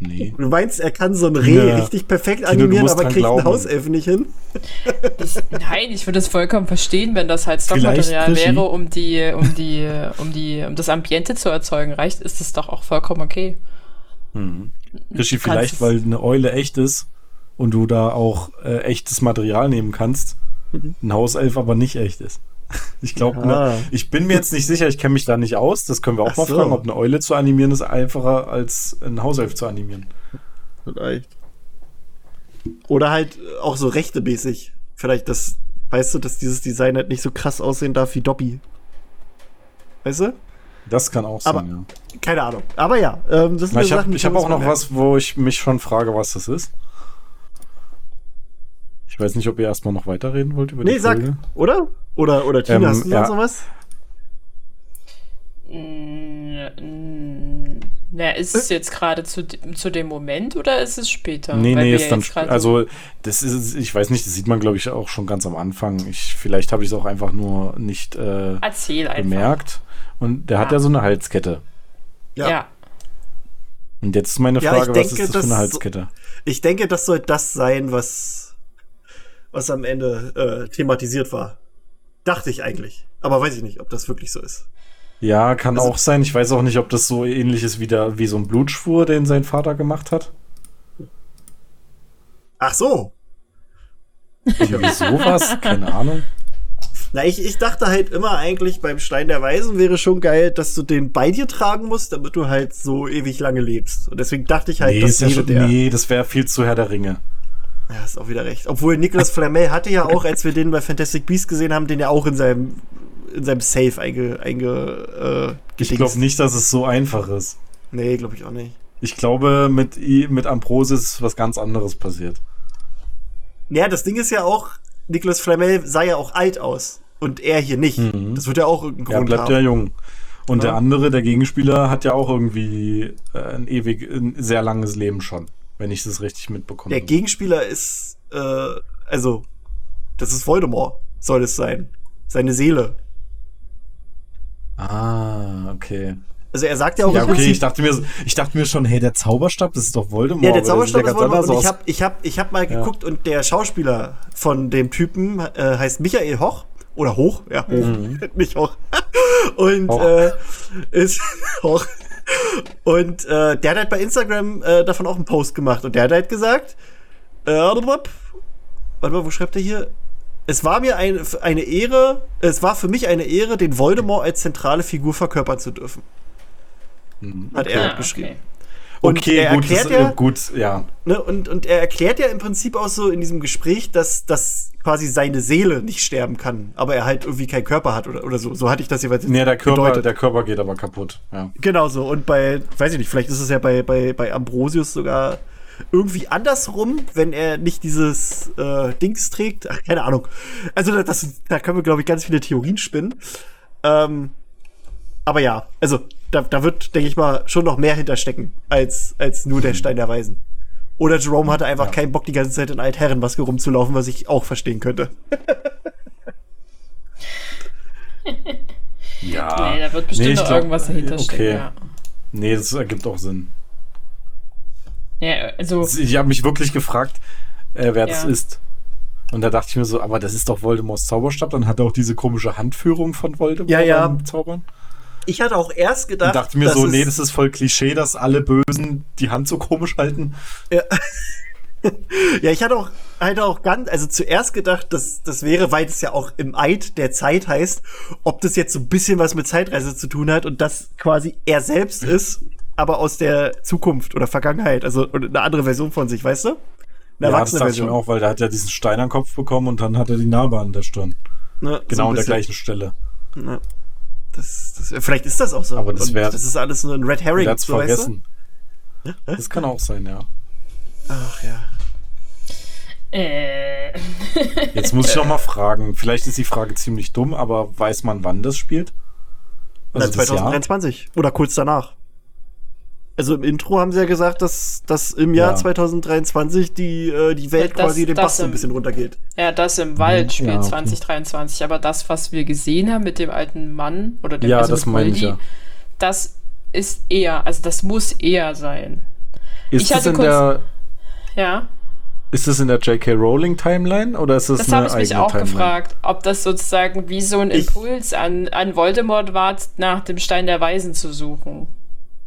Nee. Du meinst, er kann so ein Reh Ja. richtig perfekt animieren, aber kriegt einen glauben. Hauselfen nicht hin? Das, nein, ich würde es vollkommen verstehen, wenn das halt Stockmaterial wäre, um die, um die, um die, um das Ambiente zu erzeugen. Reicht, ist das doch auch vollkommen okay. Kannst vielleicht, es- weil eine Eule echt ist und du da auch äh, echtes Material nehmen kannst, Mhm. ein Hauself aber nicht echt ist. Ich glaube, Ja. ne, ich bin mir jetzt nicht sicher, ich kenne mich da nicht aus. Das können wir auch Ach mal so. fragen, ob eine Eule zu animieren ist einfacher als ein Hauself zu animieren. Vielleicht. Oder halt auch so rechtemäßig. Vielleicht das, weißt du, dass dieses Design halt nicht so krass aussehen darf wie Dobby. Weißt du? Das kann auch Aber- sein, ja. Keine Ahnung. Aber ja, ähm, das sind Na, ja ich habe hab auch noch was, wo ich mich schon frage, was das ist. Ich weiß nicht, ob ihr erstmal noch weiterreden wollt über Nee, die sag, Folge. oder? Oder, oder Tina, Ähm, hast du ja. noch was? Mm, Na, ist es jetzt gerade zu, zu dem Moment oder ist es später? Nee, Weil nee, ist dann, jetzt grad- also, das ist, ich weiß nicht, das sieht man, glaube ich, auch schon ganz am Anfang. Ich, vielleicht habe ich es auch einfach nur nicht äh, Erzähl einfach. bemerkt. Und der hat Ja. ja so eine Halskette. Ja. Ja. Und jetzt ist meine Ja, Frage, ich was denke, ist das für eine das- Halskette? Ich denke, das soll das sein, was, was am Ende äh, thematisiert war. Dachte ich eigentlich. Aber weiß ich nicht, ob das wirklich so ist. Ja, kann Also- auch sein. Ich weiß auch nicht, ob das so ähnlich ist wie, der, wie so ein Blutschwur, den sein Vater gemacht hat. Ach so. Irgendwie sowas, keine Ahnung. Na, ich, ich dachte halt immer eigentlich beim Stein der Weisen wäre schon geil, dass du den bei dir tragen musst, damit du halt so ewig lange lebst. Und deswegen dachte ich halt, Nee, das ja der. nee, das wäre viel zu Herr der Ringe. Ja, hast auch wieder recht. Obwohl Nicolas Flamel hatte ja auch, als wir den bei Fantastic Beasts gesehen haben, den ja auch in seinem, in seinem Safe einge, einge äh, Ich glaube nicht, dass es so einfach ist. Nee, glaube ich auch nicht. Ich glaube, mit, mit Ambrosis ist was ganz anderes passiert. Ja, das Ding ist ja auch, Nicolas Flamel sah ja auch alt aus. Und er hier nicht. Mhm. Das wird ja auch irgendeinen Er Grund bleibt haben. ja jung. Und Ja. der andere, der Gegenspieler, hat ja auch irgendwie äh, ein ewig, ein sehr langes Leben schon, wenn ich das richtig mitbekomme. Der Gegenspieler ist, äh, also, das ist Voldemort, soll es sein. Seine Seele. ah, okay. Also er sagt ja auch Ja, okay, Prinzip, ich dachte mir, ich dachte mir schon, hey, der Zauberstab, das ist doch Voldemort. Ja, der Zauberstab ist ganz Voldemort. Und ich habe ich hab, ich hab mal Ja. geguckt und der Schauspieler von dem Typen äh, heißt Michael Hoch. Oder Hoch, ja, Hoch, nicht Hoch. Und Hoch. Äh, ist Hoch. Und äh, der hat halt bei Instagram äh, davon auch einen Post gemacht. Und der hat halt gesagt, äh, warte mal, wo schreibt er hier? Es war mir ein, eine Ehre, es war für mich eine Ehre, den Voldemort als zentrale Figur verkörpern zu dürfen. Hat er halt geschrieben. okay. Und Okay, er gut, erklärt das, ja, äh, gut, ja. Ne, und, und er erklärt ja im Prinzip auch so in diesem Gespräch, dass, dass quasi seine Seele nicht sterben kann, aber er halt irgendwie keinen Körper hat oder, oder so. So hatte ich das jeweils Nee, der Körper, gedeutet. der Körper geht aber kaputt. Ja. Genau so. Und bei, weiß ich nicht, vielleicht ist es ja bei, bei, bei Ambrosius sogar irgendwie andersrum, wenn er nicht dieses äh, Dings trägt. Ach, keine Ahnung. Also das, da können wir, glaube ich, ganz viele Theorien spinnen. Ähm, aber ja, also da, da wird, denke ich mal, schon noch mehr hinterstecken als, als nur der Stein der Weisen. Oder Jerome hatte einfach Ja. keinen Bock, die ganze Zeit in Altherrenmaske rumzulaufen, was ich auch verstehen könnte. Ja. Nee, da wird bestimmt Nee, noch glaub- irgendwas dahinter okay. stecken. Ja. Nee, das ergibt auch Sinn. ja, also, Ich habe mich wirklich gefragt, äh, wer das Ja. ist. Und da dachte ich mir so, aber das ist doch Voldemorts Zauberstab. Dann hat er auch diese komische Handführung von Voldemort Ja, ja. beim Zaubern. Ich hatte auch erst gedacht, Und dachte mir so, nee, das ist voll Klischee, dass alle Bösen die Hand so komisch halten. Ja, ich hatte auch, hatte auch ganz, also zuerst gedacht, dass das wäre, weil es ja auch im Eid der Zeit heißt, ob das jetzt so ein bisschen was mit Zeitreise zu tun hat und das quasi er selbst ist, aber aus der Zukunft oder Vergangenheit, also eine andere Version von sich, weißt du? Eine ja, das dachte ich mir auch, weil der hat ja diesen Stein am Kopf bekommen und dann hat er die Narbe an der Stirn. Ne, so Genau ein an der gleichen Stelle. Ne. Das, das, vielleicht ist das auch so. Aber das wär- das ist alles nur ein Red Herring, so weißt du? vergessen. Das kann auch sein, ja. Ach ja. äh, Jetzt muss ich noch mal fragen. Vielleicht ist die Frage ziemlich dumm, aber weiß man, wann das spielt? Na, Also das Jahr? 2023 oder kurz danach. Also im Intro haben sie ja gesagt, dass, dass im Jahr Ja. 2023 die, äh, die Welt Das- quasi den das Bach so ein bisschen runtergeht. ja, das im Wald spielt ja, okay. 2023, aber das, was wir gesehen haben mit dem alten Mann oder dem Ja, also das mit meine ich ja. das ist eher, also das muss eher sein. Ist Ich das, hatte in kurz- der, Ja, ist das in der J.K. Rowling Timeline oder ist das, das eine habe ich mich auch Timeline? gefragt, ob das sozusagen wie so ein Ich- Impuls an, an Voldemort war, nach dem Stein der Weisen zu suchen.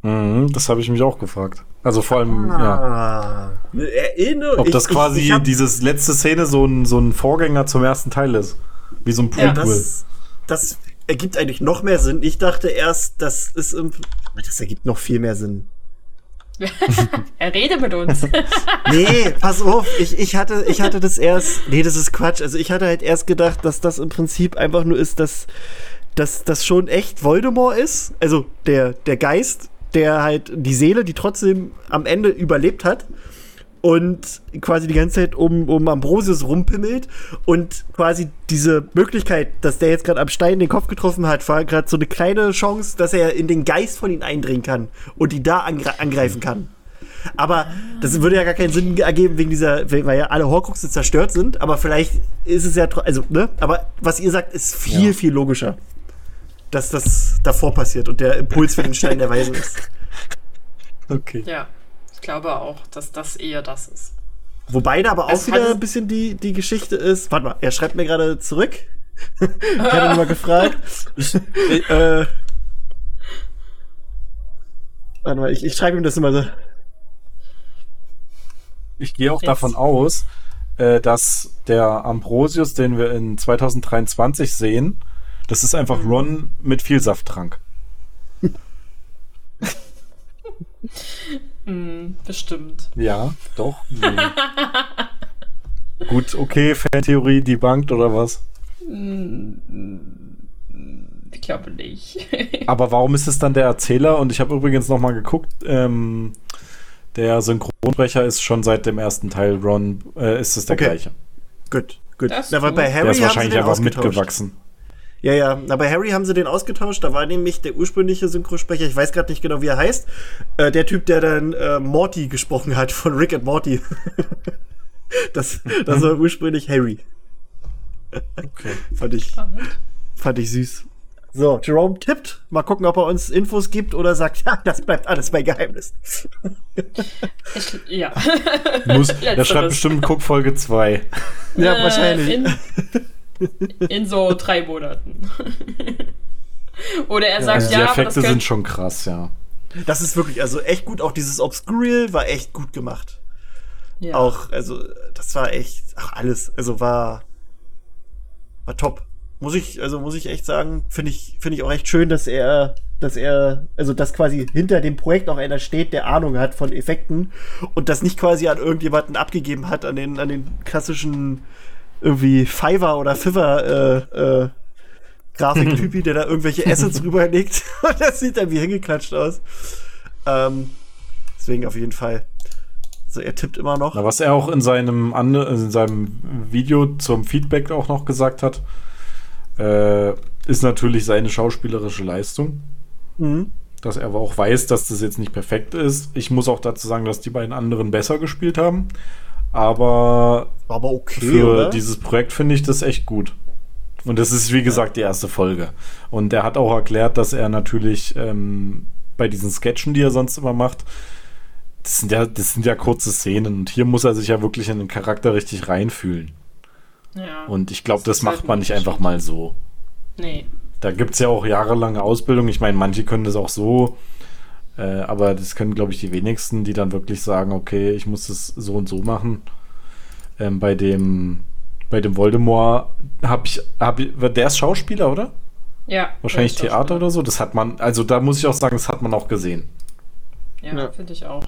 Mhm, das habe ich mich auch gefragt. Also vor allem, ja. Ah. Eine Erinnerung. Ob das Ich- quasi ich hab- dieses letzte Szene so ein, so ein Vorgänger zum ersten Teil ist. Wie so ein Ja. Prequel. das, das ergibt eigentlich noch mehr Sinn. Ich dachte erst, das ist im. Aber Das ergibt noch viel mehr Sinn. Er rede mit uns. Nee, pass auf, ich, ich, hatte, ich hatte das erst. Nee, das ist Quatsch. Also ich hatte halt erst gedacht, dass das im Prinzip einfach nur ist, dass, dass das schon echt Voldemort ist. Also der, der Geist, der halt die Seele, die trotzdem am Ende überlebt hat. Und quasi die ganze Zeit um, um Ambrosius rumpimmelt und quasi diese Möglichkeit, dass der jetzt gerade am Stein den Kopf getroffen hat, war gerade so eine kleine Chance, dass er in den Geist von ihnen eindringen kann und die da angre angreifen kann. Aber das würde ja gar keinen Sinn ergeben wegen dieser, weil ja alle Horcruxe zerstört sind. Aber vielleicht ist es ja, also ne. Aber was ihr sagt, ist viel Ja. viel logischer, dass das davor passiert und der Impuls für den Stein der Weisen ist. Okay. ja, ich glaube auch, dass das eher das ist. Wobei da aber auch Es wieder ein bisschen die, die Geschichte ist. Warte mal, er schreibt mir gerade zurück. ich habe ihn mal gefragt. äh, warte mal, ich, ich schreibe ihm das immer so. Ich gehe auch Jetzt. davon aus, äh, dass der Ambrosius, den wir in 2023 sehen, das ist einfach Ron mit viel Safttrank. Hm, bestimmt. Ja, doch. Gut, okay, Fantheorie debunked oder was? Ich glaube nicht. Aber warum ist es dann der Erzähler? Und ich habe übrigens noch mal geguckt, ähm, der Synchronsprecher ist schon seit dem ersten Teil Ron, äh, ist es der Okay. gleiche. Gut, gut. Das Na, Der Harry ist wahrscheinlich einfach mitgewachsen. Ja, ja. Na, bei Harry haben sie den ausgetauscht. Da war nämlich der ursprüngliche Synchrosprecher, ich weiß gerade nicht genau, wie er heißt, äh, der Typ, der dann äh, Morty gesprochen hat von Rick and Morty. das, das war ursprünglich Harry. Okay. Fand ich, fand ich süß. So, Jerome tippt. Mal gucken, ob er uns Infos gibt oder sagt, ja, das bleibt alles bei Geheimnis. Ich, ja. Muss, Letzteres. schreibt bestimmt Guck Folge 2. Ja, Äh, wahrscheinlich. In, in so drei Monaten. Oder er sagt, Also ja, die aber das Effekte sind schon krass, ja. Das ist wirklich, also echt gut. Auch dieses Obscurial war echt gut gemacht. Ja. Auch, also, das war echt, ach, alles. Also war, war top. Muss ich, also muss ich echt sagen, finde ich, finde ich auch echt schön, dass er, dass er, also dass quasi hinter dem Projekt auch einer steht, der Ahnung hat von Effekten und das nicht quasi an irgendjemanden abgegeben hat, an den, an den klassischen irgendwie Fiverr oder Fiverr, äh, äh, Grafiktypi, der da irgendwelche Assets rüberlegt. Und das sieht dann wie hingeklatscht aus. Ähm, deswegen auf jeden Fall. Also er tippt immer noch. Na, was er auch in seinem, in seinem Video zum Feedback auch noch gesagt hat, äh, ist natürlich seine schauspielerische Leistung. Mhm. Dass er aber auch weiß, dass das jetzt nicht perfekt ist. Ich muss auch dazu sagen, dass die beiden anderen besser gespielt haben. Aber aber okay, für oder? dieses Projekt finde ich das echt gut. Und das ist, wie gesagt, die erste Folge. Und er hat auch erklärt, dass er natürlich ähm, bei diesen Sketchen, die er sonst immer macht, das sind, ja, das sind ja kurze Szenen. Und hier muss er sich ja wirklich in den Charakter richtig reinfühlen. ja. Und ich glaube, das halt macht man ein nicht einfach mal so. Nee. Da gibt es ja auch jahrelange Ausbildung. Ich meine, manche können das auch so. Äh, aber das können, glaube ich, die wenigsten, die dann wirklich sagen, okay, ich muss das so und so machen. Ähm, bei dem bei dem Voldemort habe ich, hab ich, der ist Schauspieler, oder? Ja. Wahrscheinlich ja, Theater oder so. Das hat man, also da muss ich auch sagen, das hat man auch gesehen. Ja, Ja. finde ich auch.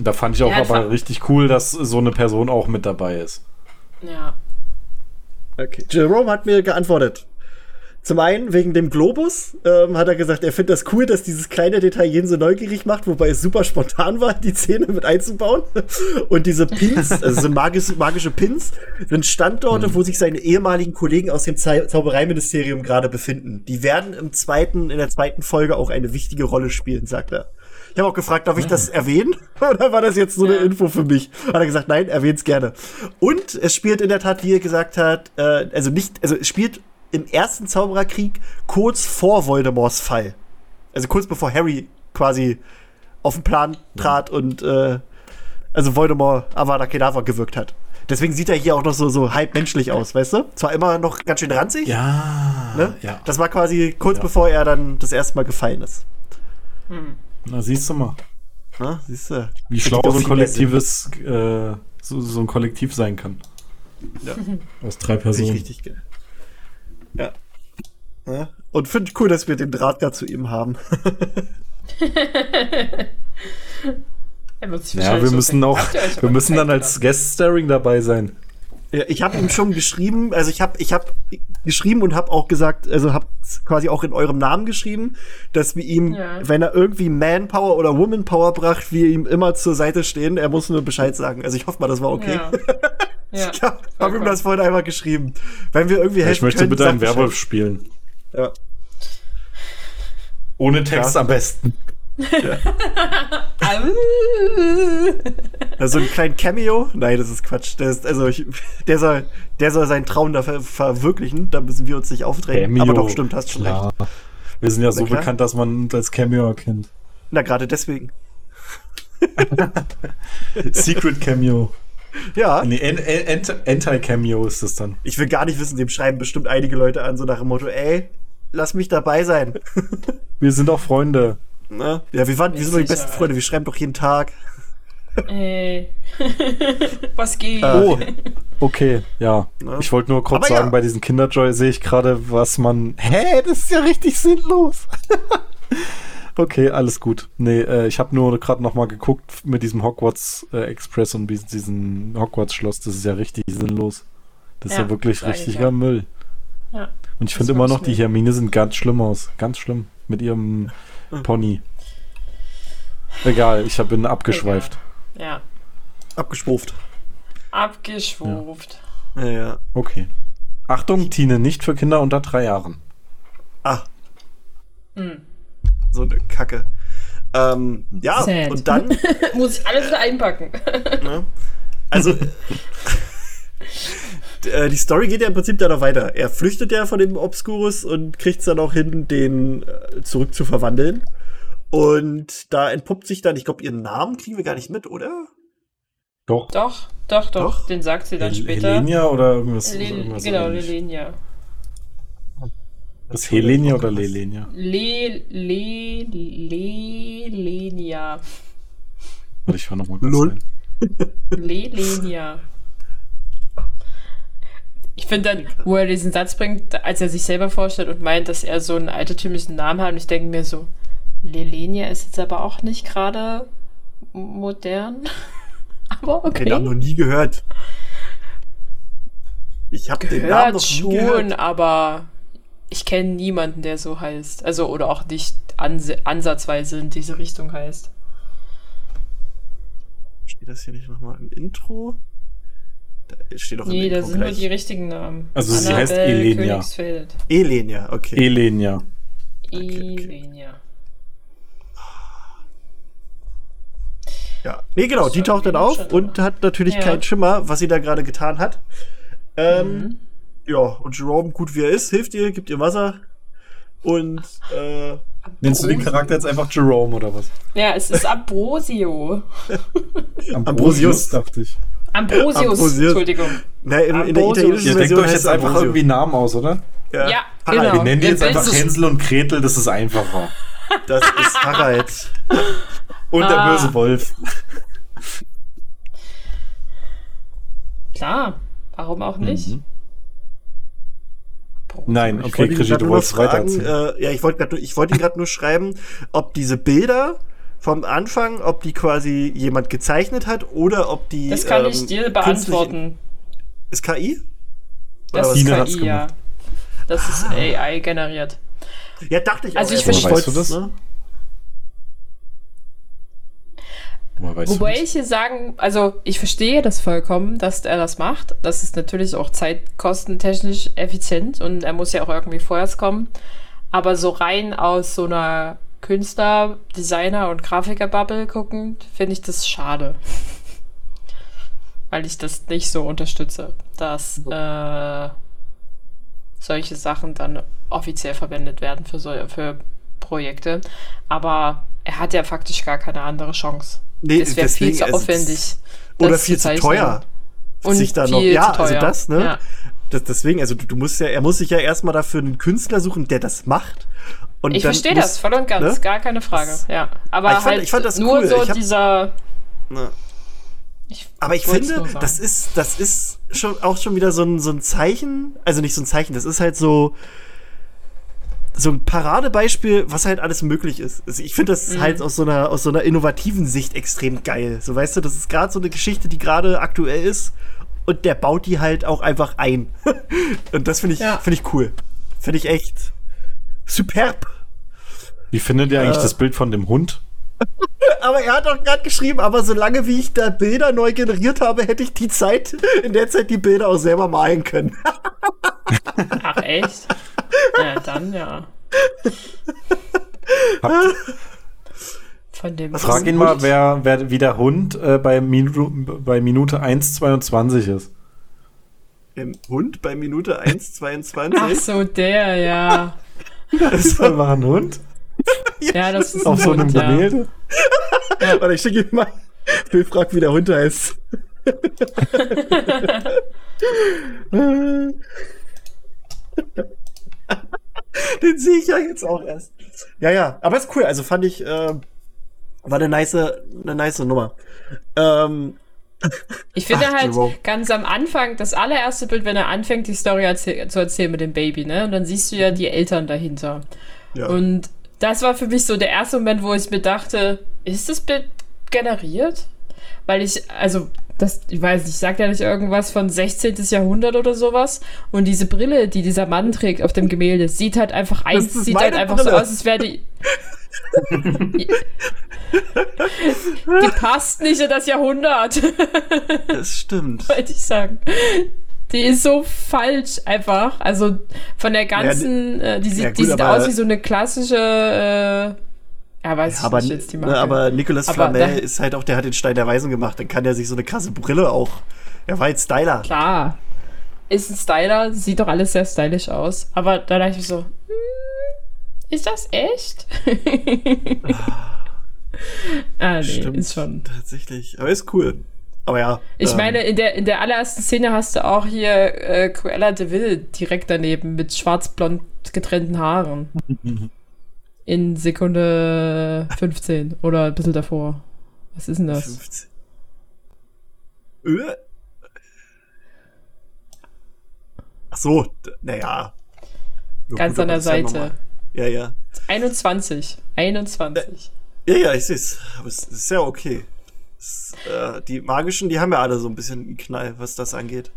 Da fand ich auch hat aber richtig cool, dass so eine Person auch mit dabei ist. Ja. Okay. Jerome hat mir geantwortet. Zum einen wegen dem Globus ähm, hat er gesagt, er findet das cool, dass dieses kleine Detail jeden so neugierig macht, wobei es super spontan war, die Szene mit einzubauen. Und diese Pins, also sind magische, magische Pins, sind Standorte, wo sich seine ehemaligen Kollegen aus dem Zau Zaubereiministerium gerade befinden. Die werden im zweiten, in der zweiten Folge auch eine wichtige Rolle spielen, sagt er. Ich habe auch gefragt, darf ich das erwähnen? Oder war das jetzt so eine Ja. Info für mich? Hat er gesagt, nein, erwähn's gerne. Und es spielt in der Tat, wie er gesagt hat, äh, also nicht, also es spielt im ersten Zaubererkrieg kurz vor Voldemorts Fall. Also kurz bevor Harry quasi auf den Plan trat und äh, also Voldemort Avada Kedavra gewirkt hat. Deswegen sieht er hier auch noch so, so halb menschlich aus, weißt du? Zwar immer noch ganz schön ranzig, Ja, ne? ja. Das war quasi kurz Ja. bevor er dann das erste Mal gefallen ist. Na, siehst du mal, Ne? Siehst du? wie schlau so ein kollektives, äh, so, so ein Kollektiv sein kann. Ja. Aus drei Richtig, Personen. richtig geil. Ja. ja. Und finde ich cool, dass wir den Draht gerade zu ihm haben. Er wird sich Ja, wir so müssen auch, wir müssen dann als Guest-Starring dabei sein. Ja, ich habe ihm schon geschrieben, also ich habe ich hab geschrieben und habe auch gesagt, also habe quasi auch in eurem Namen geschrieben, dass wir ihm, Ja. wenn er irgendwie Manpower oder Womanpower bracht, wir ihm immer zur Seite stehen. Er muss nur Bescheid sagen. Also ich hoffe mal, das war okay. Ja. ja. Ich habe hab ihm das vorhin einmal geschrieben. Wenn wir irgendwie helfen Ich möchte können, bitte einen. Werwolf spielen. Ja. Ohne Text Ja. am besten. Also ein kleinen Cameo? Nein, das ist Quatsch. Der, ist, also ich, der, soll, der soll seinen Traum da ver verwirklichen. Da müssen wir uns nicht aufdrängen. Aber doch, stimmt, hast schon recht. Klar. Wir sind ja so klar. bekannt, dass man uns als Cameo erkennt. Na, gerade deswegen. Secret Cameo. Ja, Nee, An- An- Anti-Cameo ist das dann. ich will gar nicht wissen, dem schreiben bestimmt einige Leute an, so nach dem Motto, ey, lass mich dabei sein. Wir sind auch Freunde. Ne? Ja, wir, waren, wir sind doch die besten Freunde, wir schreiben doch jeden Tag. Ey. Was geht? Äh, Oh, okay, ja. Ne? Ich wollte nur kurz Aber sagen, ja. bei diesen Kinderjoy sehe ich gerade, was man. Hä, das ist ja richtig sinnlos. okay, alles gut. Nee, äh, ich habe nur gerade noch mal geguckt mit diesem Hogwarts äh, Express und bis- diesem Hogwarts Schloss. Das ist ja richtig sinnlos. Das ist Ja, ja wirklich richtiger ja. Müll. Ja. Und ich finde immer noch, wirklich die. Hermine sind ganz schlimm aus. Ganz schlimm. Mit ihrem Pony. Egal, ich hab- bin abgeschweift. Ja. Abgeschwuft. Abgeschwuft. Ja, ja. Okay. Achtung, Tine, nicht für Kinder unter drei Jahren. Ah, Hm. So eine Kacke. Ähm, ja, Sad. und dann, Muss ich alles wieder einpacken. ne? Also, äh, die Story geht ja im Prinzip dann noch weiter. Er flüchtet ja von dem Obscurus und kriegt es dann auch hin, den äh, zurück zu verwandeln. Und da entpuppt sich dann, ich glaube, ihren Namen kriegen wir gar nicht mit, oder? Doch. Doch, doch, doch, Doch? Den sagt sie dann Hel- später. Helenia oder irgendwas? Le irgendwas genau, ähnlich. Das Helenia oder Lelenia? Le, Le, Lelenia. Warte, ich höre nochmal kurz Null. rein. Lelenia. Ich finde dann, wo er diesen Satz bringt, als er sich selber vorstellt und meint, dass er so einen altertümlichen Namen hat, und ich denke mir so, Lelenia ist jetzt aber auch nicht gerade modern. aber okay. Den Namen noch nie gehört. Ich habe den Namen noch schon, nie gehört. aber ich kenne niemanden, der so heißt. Also, oder auch nicht ans ansatzweise in diese Richtung heißt. Steht das hier nicht nochmal im Intro? Da steht doch im Nee, Intro das sind nur gleich. die richtigen Namen. Also sie heißt Annabelle Elenia. Königsfeld. Elenia, okay. Elenia. okay. Elenia. Ja. Nee, genau, die taucht dann auf und hat natürlich Ja. keinen Schimmer, was sie da gerade getan hat. Ähm, Mhm. Ja, und Jerome, gut wie er ist, hilft ihr, gibt ihr Wasser. Und äh, Nennst du den Charakter jetzt einfach Jerome oder was? Ja, es ist Ambrosio. Ambrosius. dachte ich. Ambrosius, Ambrosius. Entschuldigung. na, in, in der italienischen Ihr denkt euch jetzt es einfach Ambrosio. irgendwie einen Namen aus, oder? Ja, Ja, genau. Wir nennen die Der jetzt einfach Hänsel und Gretel, das ist einfacher. Das ist Harald. Und der Ah. böse Wolf. Klar, warum auch nicht? Mhm. Nein, Ich okay, Krischi, du wolltest weiter fragen, äh, ja, ich wollte ich ihn gerade nur schreiben, ob diese Bilder vom Anfang, ob die quasi jemand gezeichnet hat oder ob die. Das kann ähm, ich dir beantworten. Ist KI? Das ist KI, ja. Das ist AI generiert. Ja, dachte ich Also auch. ich erst. verstehe- Weißt du das? Ne? Wobei ich hier sagen, also ich verstehe das vollkommen, dass er das macht. Das ist natürlich auch zeitkostentechnisch effizient und er muss ja auch irgendwie vorwärts kommen. Aber so rein aus so einer Künstler, Designer und Grafiker-Bubble guckend, finde ich das schade. Weil ich das nicht so unterstütze, dass äh, solche Sachen dann offiziell verwendet werden für, so, für Projekte. Aber er hat ja faktisch gar keine andere Chance. Nee, Das wäre viel zu aufwendig. Oder viel zu teuer. Und sich da noch. Ja, also das, ne? Ja. Das, deswegen, also du, du musst ja, er muss sich ja erstmal dafür einen Künstler suchen, der das macht. Und Ich verstehe das voll und ganz, ne? gar keine Frage. Das- ja, aber Ah, ich fand- halt fand das nur cool. so hab- dieser. Ne. Ich Aber ich finde, das ist, das ist schon auch schon wieder so ein, so ein Zeichen, also nicht so ein Zeichen, das ist halt so, so ein Paradebeispiel, was halt alles möglich ist. Also ich finde das Mhm. halt aus so, einer, aus so einer innovativen Sicht extrem geil. So weißt du, das ist gerade so eine Geschichte, die gerade aktuell ist und der baut die halt auch einfach ein. und das finde ich, Ja. finde ich cool. Finde ich echt superb. Wie findet ihr eigentlich Äh. das Bild von dem Hund? Aber er hat auch gerade geschrieben, aber solange wie ich da Bilder neu generiert habe, hätte ich die Zeit, in der Zeit die Bilder auch selber malen können. Ach, echt? ja, dann ja. Habt, Von dem. frag ihn mal, wer, wer wie der Hund äh, bei, Minu, bei Minute 1,22 ist. Im Hund bei Minute Ach 1,22. so, der, ja. Das ist einfach ein Hund? Ja, das ist Auf so ein einem Hund, ja. Gemälde? Warte, ich schicke ihm mal. Phil fragt, wie der Hund heißt. Den sehe ich ja jetzt auch erst. Ja, ja, aber ist cool. Also fand ich, äh, war eine nice, eine nice Nummer. Ähm, Ich finde Ach, halt Jerome. ganz am Anfang, das allererste Bild, wenn er anfängt, die Story erzähl zu erzählen mit dem Baby, ne? Und dann siehst du ja die Eltern dahinter. Ja. Und das war für mich so der erste Moment, wo ich mir dachte, ist das Bild generiert? Weil ich, also, das, ich weiß nicht, sagt ja nicht irgendwas von 16. Jahrhundert oder sowas. Und diese Brille, die dieser Mann trägt auf dem Gemälde, sieht halt einfach eins, sieht halt einfach so Brille. aus, als wäre die. die passt nicht in das Jahrhundert. das stimmt. wollte ich sagen. Die ist so falsch einfach. Also von der ganzen, äh, die sieht, ja gut, die sieht aus wie so eine klassische, äh, ja, weiß Aber, ich nicht jetzt die ne, Marke. aber Nicolas Aber Flamel ist halt auch, der hat den Stein der Weisen gemacht. Dann kann er sich so eine krasse Brille auch. Er war halt Styler. Klar. Ist ein Styler, sieht doch alles sehr stylisch aus. Aber da dachte ich mir so, hm, ist das echt? ah, nee, Stimmt. ist schon. Tatsächlich. Aber ist cool. Aber ja. Ich ähm, meine, in der, in der allerersten Szene hast du auch hier äh, Cruella de Vil direkt daneben mit schwarz-blond getrennten Haaren. In Sekunde 15 oder ein bisschen davor. Was ist denn das? 15. Äh? Ach so, naja. Ja, Ganz gut, an der ja Seite. normal. Ja, ja. 21. 21. Ja, ja, ich seh's. Aber es ist ja okay. Es, äh, die magischen, die haben ja alle so ein bisschen einen Knall, was das angeht.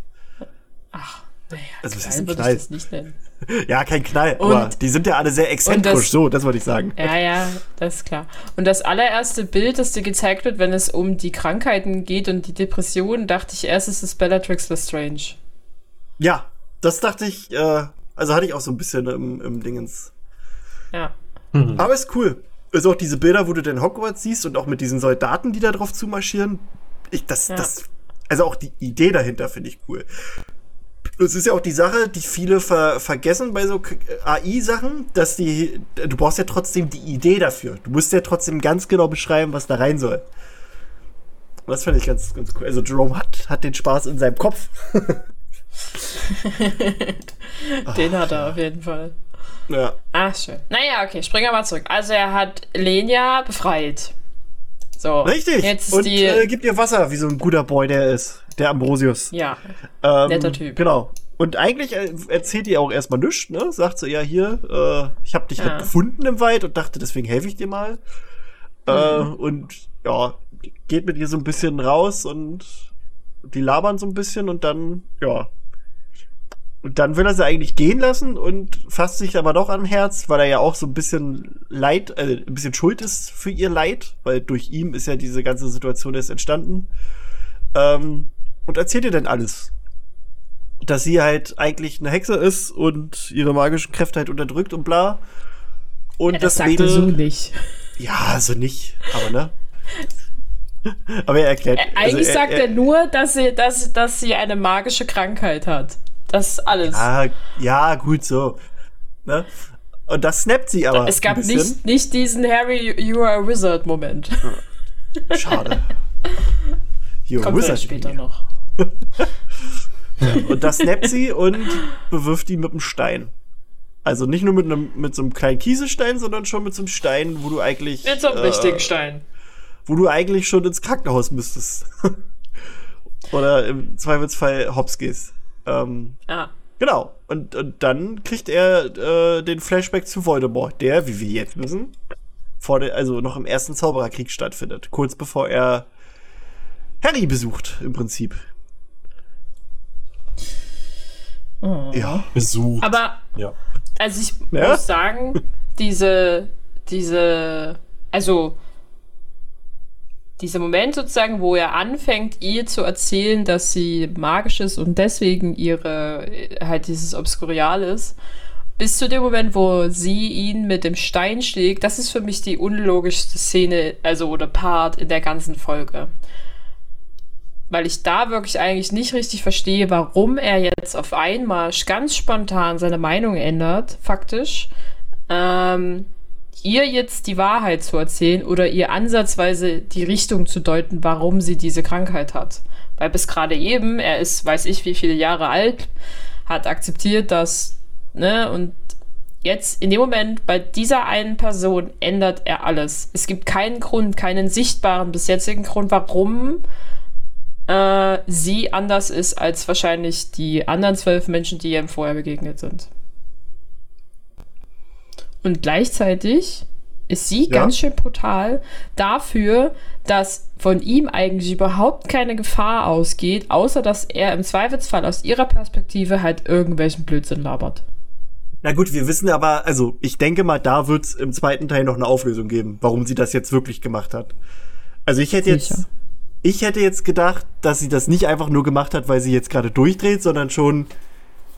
Ach, naja, Also, was ist ein würde ich Knall? das nicht nennen. Ja, kein Knall, Und- aber die sind ja alle sehr exzentrisch, das- so, das wollte ich sagen. Ja, ja, das ist klar. Und das allererste Bild, das dir gezeigt wird, wenn es um die Krankheiten geht und die Depressionen, dachte ich erst, es ist Bellatrix Lestrange. Ja, das dachte ich, äh, also hatte ich auch so ein bisschen im, im Dingens. Ja. Aber ist cool. Also auch diese Bilder, wo du den Hogwarts siehst und auch mit diesen Soldaten, die da drauf zumarschieren. Ich, das, Ja. das, also auch die Idee dahinter finde ich cool. Das ist ja auch die Sache, die viele ver vergessen bei so AI-Sachen, dass die, du brauchst ja trotzdem die Idee dafür. Du musst ja trotzdem ganz genau beschreiben, was da rein soll. Und das fand ich ganz, ganz cool. Also Jerome hat, hat den Spaß in seinem Kopf. Den hat er auf jeden Fall. Ja. Ach, schön. Naja, okay, springen wir mal zurück. Also er hat Lenia befreit. So. Richtig. Jetzt und die. äh, gibt ihr Wasser, wie so ein guter Boy der ist. Der Ambrosius. ja. Ähm, Netter Typ. Genau. Und eigentlich äh, erzählt ihr auch erstmal nichts, ne? Sagt sie, ja, hier, äh, ich habe dich Ja. halt gefunden im Wald und dachte, deswegen helfe ich dir mal. Äh, Mhm. und ja, geht mit ihr so ein bisschen raus und die labern so ein bisschen und dann, ja. Und dann will er sie eigentlich gehen lassen und fasst sich aber doch am Herz, weil er ja auch so ein bisschen Leid, äh, ein bisschen schuld ist für ihr Leid, weil durch ihn ist ja diese ganze Situation erst entstanden. Ähm, und erzählt ihr denn alles? Dass sie halt eigentlich eine Hexe ist und ihre magischen Kräfte halt unterdrückt und bla. Und ja das das sagt er so Mädel. nicht. Ja, also nicht, aber ne? aber er erklärt. Ä- also Eigentlich sagt er nur, dass sie, dass, dass sie eine magische Krankheit hat. Das ist alles. Ah, ja, gut so. Ne? Und das snappt sie aber. es gab nicht, nicht diesen Harry, you are a wizard Moment. Schade. You're a Kommt vielleicht wizard. später noch. Und das snappt sie und bewirft ihn mit einem Stein. Also nicht nur mit, einem, mit so einem kleinen Kieselstein, sondern schon mit so einem Stein, wo du eigentlich. Mit so einem äh, richtigen Stein. Wo du eigentlich schon ins Krankenhaus müsstest. Oder im Zweifelsfall hops gehst. Ähm, Ja. genau. Und, und dann kriegt er äh, den Flashback zu Voldemort, der, wie wir jetzt wissen, vor der, also noch im ersten Zaubererkrieg stattfindet. Kurz bevor er Harry besucht, im Prinzip. Oh. Ja. Besucht. Aber ja. Also ich Ja? muss sagen, diese, diese, also dieser Moment sozusagen, wo er anfängt, ihr zu erzählen, dass sie magisch ist und deswegen ihre, halt dieses Obskurial ist, bis zu dem Moment, wo sie ihn mit dem Stein schlägt, das ist für mich die unlogischste Szene, also oder Part in der ganzen Folge. Weil ich da wirklich eigentlich nicht richtig verstehe, warum er jetzt auf einmal ganz spontan seine Meinung ändert, faktisch. Ähm, ihr jetzt die Wahrheit zu erzählen oder ihr ansatzweise die Richtung zu deuten, warum sie diese Krankheit hat. Weil bis gerade eben, er ist, weiß ich wie viele Jahre alt, hat akzeptiert, dass, ne, und jetzt in dem Moment bei dieser einen Person ändert er alles. Es gibt keinen Grund, keinen sichtbaren bis jetzigen Grund, warum äh, sie anders ist als wahrscheinlich die anderen zwölf Menschen, die ihm vorher begegnet sind. Und gleichzeitig ist sie Ja. ganz schön brutal dafür, dass von ihm eigentlich überhaupt keine Gefahr ausgeht, außer dass er im Zweifelsfall aus ihrer Perspektive halt irgendwelchen Blödsinn labert. Na gut, wir wissen aber, also ich denke mal, da wird es im zweiten Teil noch eine Auflösung geben, warum sie das jetzt wirklich gemacht hat. Also ich hätte Sicher. jetzt, ich hätte jetzt gedacht, dass sie das nicht einfach nur gemacht hat, weil sie jetzt gerade durchdreht, sondern schon,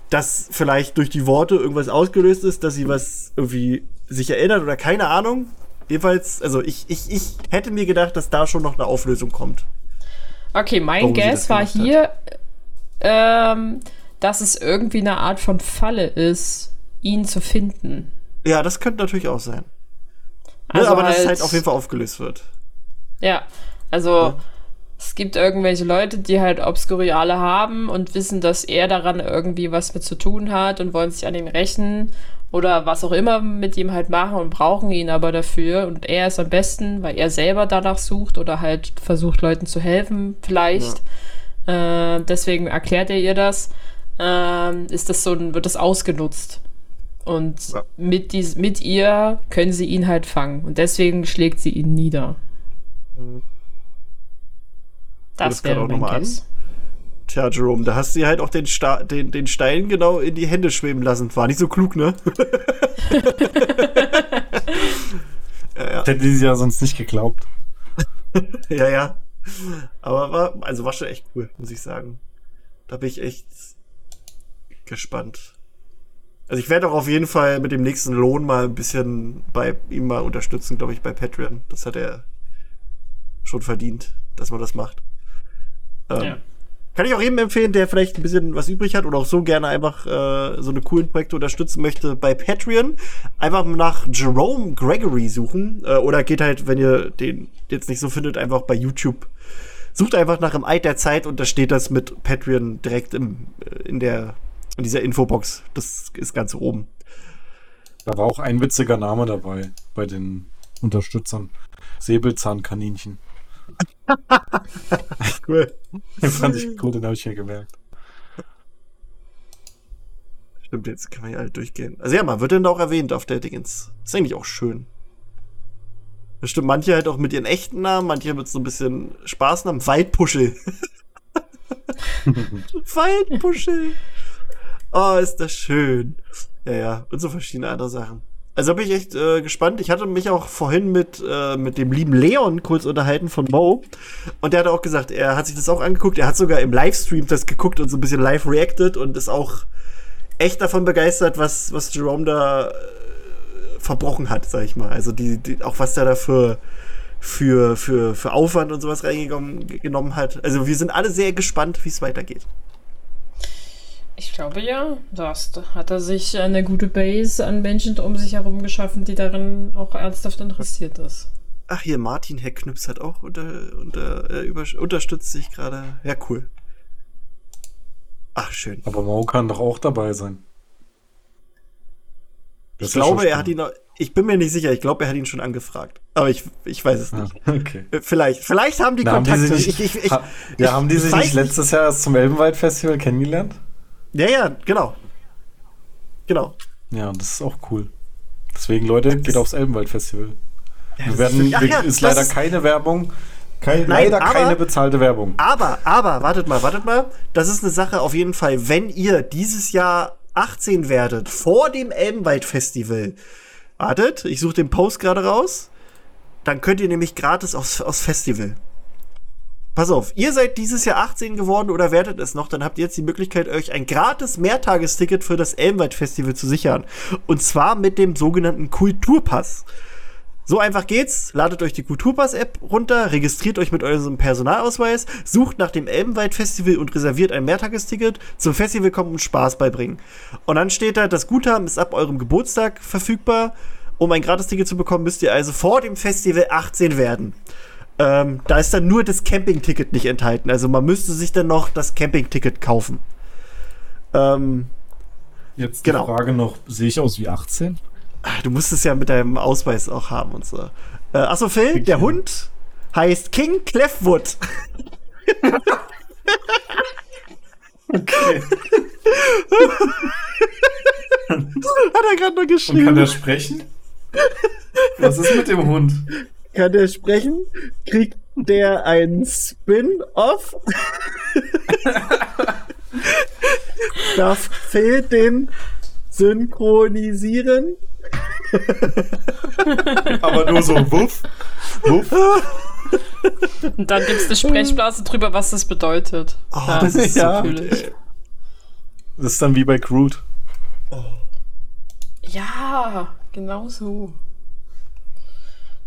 dass vielleicht durch die Worte irgendwas ausgelöst ist, dass sie was irgendwie sich erinnert oder keine Ahnung. Jedenfalls, also ich, ich, ich hätte mir gedacht, dass da schon noch eine Auflösung kommt. Okay, mein Guess war hier, ähm, dass es irgendwie eine Art von Falle ist, ihn zu finden. Ja, das könnte natürlich auch sein. Ne, Also aber dass es halt- halt auf jeden Fall aufgelöst wird. Ja, also es gibt irgendwelche Leute, die halt Obskuriale haben und wissen, dass er daran irgendwie was mit zu tun hat und wollen sich an ihm rächen oder was auch immer mit ihm halt machen und brauchen ihn aber dafür. Und er ist am besten, weil er selber danach sucht oder halt versucht, Leuten zu helfen, vielleicht. Äh, deswegen erklärt er ihr das. Ähm, ist das so ein, wird das ausgenutzt. Und Ja. mit, dies, mit ihr können sie ihn halt fangen. Und deswegen schlägt sie ihn nieder. das Das wäre auch mein noch mal an? Tja, Jerome, da hast du halt auch den, Sta den, den Stein genau in die Hände schweben lassen. War nicht so klug, ne? ja, ja, Hätte sie ja sonst nicht geglaubt. ja, ja. Aber war, also war schon echt cool, muss ich sagen. Da bin ich echt gespannt. Also ich werde auch auf jeden Fall mit dem nächsten Lohn mal ein bisschen bei ihm mal unterstützen, glaube ich, bei Patreon. Das hat er schon verdient, dass man das macht. Ähm, Ja. Kann ich auch jedem empfehlen, der vielleicht ein bisschen was übrig hat oder auch so gerne einfach äh, so eine coolen Projekte unterstützen möchte bei Patreon. Einfach nach Jerome Gregory suchen. Äh, oder geht halt, wenn ihr den jetzt nicht so findet, einfach bei YouTube. Sucht einfach nach dem Eid der Zeit und da steht das mit Patreon direkt im, äh, in der in dieser Infobox. Das ist ganz oben. Da war auch ein witziger Name dabei bei den Unterstützern. Säbelzahnkaninchen. Cool. Den fand ich cool, den habe ich mir gemerkt. Stimmt, jetzt kann man ja halt durchgehen. Also ja, man wird denn da auch erwähnt auf der Dingens. Ist eigentlich auch schön. Bestimmt manche halt auch mit ihren echten Namen, manche mit so ein bisschen Spaßnamen. Waldpuschel. Waldpuschel. Oh, ist das schön. Ja, ja. Und so verschiedene andere Sachen. Also bin ich echt äh, gespannt. Ich hatte mich auch vorhin mit, äh, mit dem lieben Leon kurz unterhalten von Mo. Und der hat auch gesagt, er hat sich das auch angeguckt. Er hat sogar im Livestream das geguckt und so ein bisschen live reacted und ist auch echt davon begeistert, was, was Jerome da äh, verbrochen hat, sag ich mal. Also die, die, auch was der da für, für, für, für Aufwand und sowas reingenommen genommen hat. Also wir sind alle sehr gespannt, wie es weitergeht. Ich glaube ja, das da hat er sich eine gute Base an Menschen um sich herum geschaffen, die darin auch ernsthaft interessiert ist. Ach, hier Martin Herr Knüps hat auch unter, unter, äh, über, unterstützt sich gerade. Ja, cool. Ach, schön. Aber Mo kann doch auch dabei sein. Ich glaube, er hat ihn noch, ich bin mir nicht sicher, ich glaube, er hat ihn schon angefragt. Aber ich, ich weiß es nicht. okay. Äh, Vielleicht, vielleicht haben die Na, haben die Kontakte. sich nicht, ich, ich, ich, ha, ja, haben die ich sich nicht letztes Jahr erst zum Elbenwald-Festival kennengelernt? Ja, ja, genau. Genau. Ja, das ist auch cool. Deswegen, Leute, geht aufs Elbenwald-Festival. Wir werden, Ach ja, ist leider ist- keine Werbung. Kein, Nein, leider aber- keine bezahlte Werbung. Aber, aber, wartet mal, wartet mal. Das ist eine Sache auf jeden Fall, wenn ihr dieses Jahr 18 werdet, vor dem Elbenwald-Festival. Wartet, ich suche den Post gerade raus. Dann könnt ihr nämlich gratis aufs, aufs Festival. Pass auf, ihr seid dieses Jahr 18 geworden oder werdet es noch, dann habt ihr jetzt die Möglichkeit, euch ein gratis Mehrtagesticket für das Elbenwald-Festival zu sichern. Und zwar mit dem sogenannten Kulturpass. So einfach geht's. Ladet euch die Kulturpass-App runter, registriert euch mit eurem Personalausweis, sucht nach dem Elbenwald-Festival und reserviert ein Mehrtagesticket. Zum Festival kommen und Spaß beibringen. Und dann steht da, das Guthaben ist ab eurem Geburtstag verfügbar. Um ein Gratisticket zu bekommen, müsst ihr also vor dem Festival 18 werden. Ähm, da ist dann nur das Campingticket nicht enthalten. Also man müsste sich dann noch das Campingticket kaufen. Ähm, Jetzt genau. Frage noch, sehe ich aus wie 18? Ah, Du musst es ja mit deinem Ausweis auch haben und so. Äh, achso, Phil, der Hund heißt King Clefwood. Okay. Hat er gerade noch Und geschrieben. kann er sprechen? Was ist mit dem Hund? Kann der sprechen? Kriegt der ein Spin-off? Darf Phil den synchronisieren? Aber nur so wuff, wuff. Und dann gibt es eine Sprechblase drüber, was das bedeutet. Oh, Ja, das ist Ja. so. Das ist dann wie bei Groot. Ja, genau so.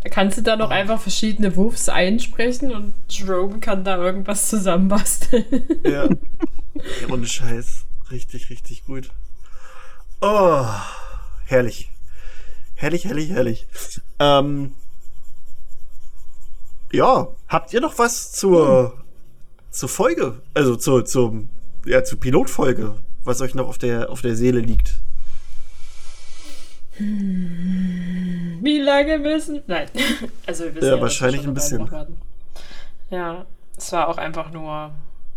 Da kannst du dann noch einfach verschiedene Wuffs einsprechen und Jerome kann da irgendwas zusammenbasteln. Ja. ja. Ohne Scheiß. Richtig, richtig gut. Oh, herrlich. Herrlich, herrlich, herrlich. Ähm, ja, habt ihr noch was zur, zur Folge? Also zur, zum, ja, zur Pilotfolge, was euch noch auf der, auf der Seele liegt? Wie lange müssen? Nein. Also wir wissen Ja, ja, dass wahrscheinlich ein bisschen. Ja, es war auch einfach nur,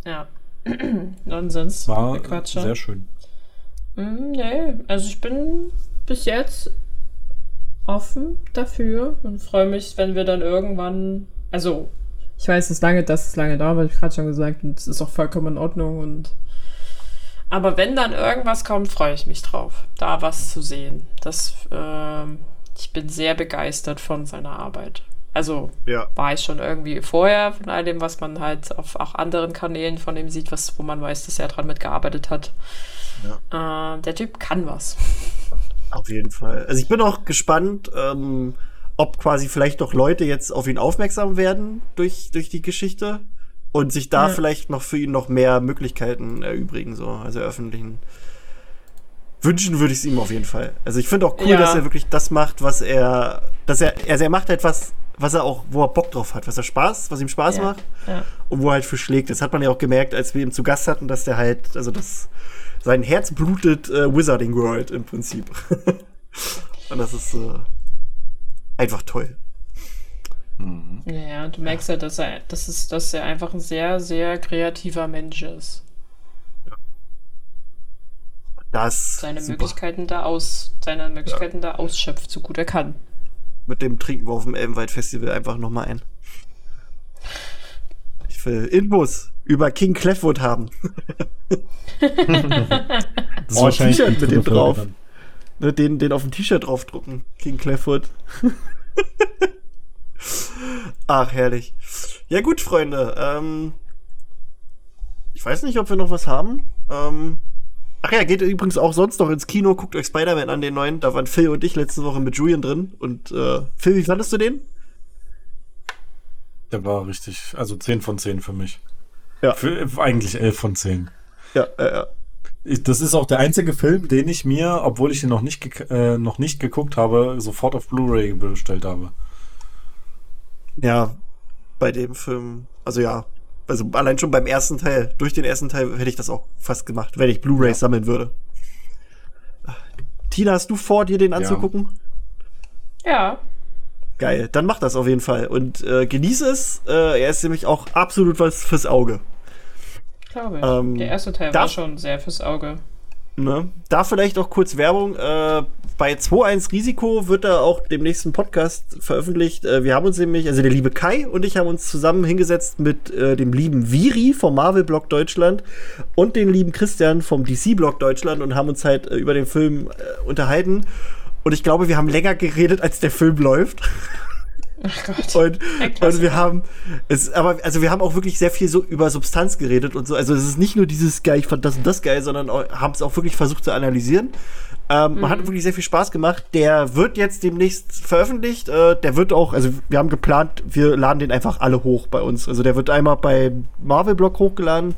ja, Nonsens. War Gequatsche. sehr schön. Mm, nee, also ich bin bis jetzt offen dafür und freue mich, wenn wir dann irgendwann, also ich weiß, es ist lange, das ist lange da, habe ich gerade schon gesagt und es ist auch vollkommen in Ordnung und aber wenn dann irgendwas kommt, freue ich mich drauf, da was zu sehen. Das, ähm, ich bin sehr begeistert von seiner Arbeit. Also Ja. war ich schon irgendwie vorher von all dem, was man halt auf auch anderen Kanälen von ihm sieht, was, wo man weiß, dass er dran mitgearbeitet hat. Äh, der Typ kann was. Auf jeden Fall. Also ich bin auch gespannt, ähm, ob quasi vielleicht doch Leute jetzt auf ihn aufmerksam werden durch, durch die Geschichte und sich da Ja. vielleicht noch für ihn noch mehr Möglichkeiten erübrigen, so, also eröffentlichen. Wünschen würde ich es ihm auf jeden Fall. Also ich finde auch cool, Ja. dass er wirklich das macht, was er, dass er, also er macht etwas, was er auch, wo er Bock drauf hat, was er Spaß, was ihm Spaß Ja. macht und wo er halt für schlägt. Das hat man ja auch gemerkt, als wir ihn zu Gast hatten, dass der halt, also das, sein Herz blutet äh, Wizarding World im Prinzip. und das ist äh, einfach toll. Ja, du merkst ja, dass er, das ist, dass er einfach ein sehr, sehr kreativer Mensch ist. Das Seine super. Möglichkeiten da aus, seine Möglichkeiten da ausschöpft, so gut er kann. Mit dem trinken wir auf dem Elbenwald Festival einfach nochmal ein. Ich will Infos über King Clefwood haben. Das Oh, T-Shirt mit dem drauf. Ne, den, den auf dem T-Shirt draufdrucken. King Clefwood. Ach, herrlich. Ja, gut, Freunde. Ähm, ich weiß nicht, ob wir noch was haben. Ähm, ach ja, geht übrigens auch sonst noch ins Kino. Guckt euch Spider-Man an, den neuen. Da waren Phil und ich letzte Woche mit Julian drin. Und äh, Phil, wie fandest du den? Der war richtig, also 10 von 10 für mich. Ja. Für, eigentlich 11 von 10. Ja, ja. Ich, das ist auch der einzige Film, den ich mir, obwohl ich ihn noch nicht, äh, noch nicht geguckt habe, sofort auf Blu-ray bestellt habe. Ja, bei dem Film, also ja, also allein schon beim ersten Teil, durch den ersten Teil hätte ich das auch fast gemacht, wenn ich Blu-rays sammeln würde. Tina, hast du vor, dir den anzugucken? Ja. Geil, dann mach das auf jeden Fall und äh, genieße es. Äh, er ist nämlich auch absolut was fürs Auge. Glaube ich. Ähm, Der erste Teil war schon sehr fürs Auge. Ne? Da vielleicht auch kurz Werbung. Äh, bei 2.1 Risiko wird da auch dem nächsten Podcast veröffentlicht. Äh, wir haben uns nämlich, also der liebe Kai und ich haben uns zusammen hingesetzt mit äh, dem lieben Viri vom Marvel-Blog Deutschland und dem lieben Christian vom DC-Blog Deutschland und haben uns halt äh, über den Film äh, unterhalten. Und ich glaube, wir haben länger geredet, als der Film läuft. Ach Gott. Und, und wir haben es, aber also wir haben auch wirklich sehr viel so über Substanz geredet und so. Also es ist nicht nur dieses geil, ich fand das und das geil, sondern haben es auch wirklich versucht zu analysieren. Ähm, Man hat wirklich sehr viel Spaß gemacht. Der wird jetzt demnächst veröffentlicht. Äh, der wird auch, also wir haben geplant, wir laden den einfach alle hoch bei uns. Also der wird einmal bei Marvel Blog hochgeladen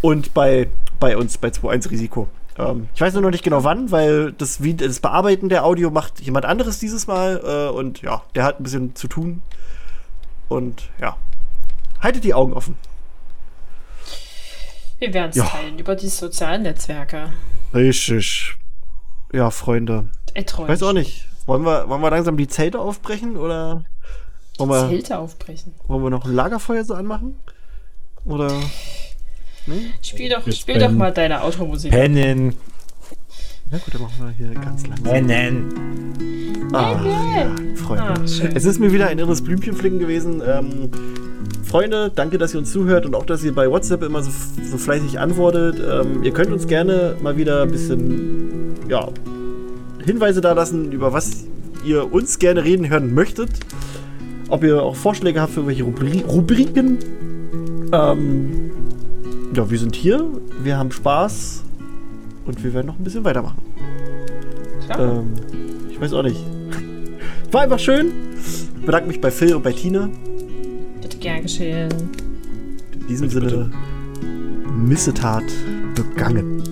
und bei, bei uns bei 2.1 Risiko. Ähm, ich weiß nur noch nicht genau wann, weil das, das Bearbeiten der Audio macht jemand anderes dieses Mal. Äh, und ja, der hat ein bisschen zu tun. Und ja, haltet die Augen offen. Wir werden es Ja. teilen über die sozialen Netzwerke. Richtig. Ja, Freunde. Etreut. Weiß auch nicht. Wollen wir, wollen wir langsam die Zelte aufbrechen oder wollen wir, Zelte aufbrechen. wollen wir noch ein Lagerfeuer so anmachen? Oder Spiel doch, Jetzt spiel doch mal deine Automusik. Pennen. Na gut, dann machen wir hier ganz langsam. Pennen. Ah, ja, Freunde. Ah, es ist mir wieder ein irres Blümchenflicken gewesen. Ähm, Freunde, danke, dass ihr uns zuhört und auch, dass ihr bei WhatsApp immer so, so fleißig antwortet. Ähm, ihr könnt uns gerne mal wieder ein bisschen ja, Hinweise da lassen, über was ihr uns gerne reden hören möchtet. Ob ihr auch Vorschläge habt für irgendwelche Rubri Rubriken. Ähm, ja, wir sind hier, wir haben Spaß und wir werden noch ein bisschen weitermachen. Klar. Ähm, ich weiß auch nicht. War einfach schön. Ich bedanke mich bei Phil und bei Tina. Bitte gern geschehen. In diesem Bitte, Sinne, Missetat begangen.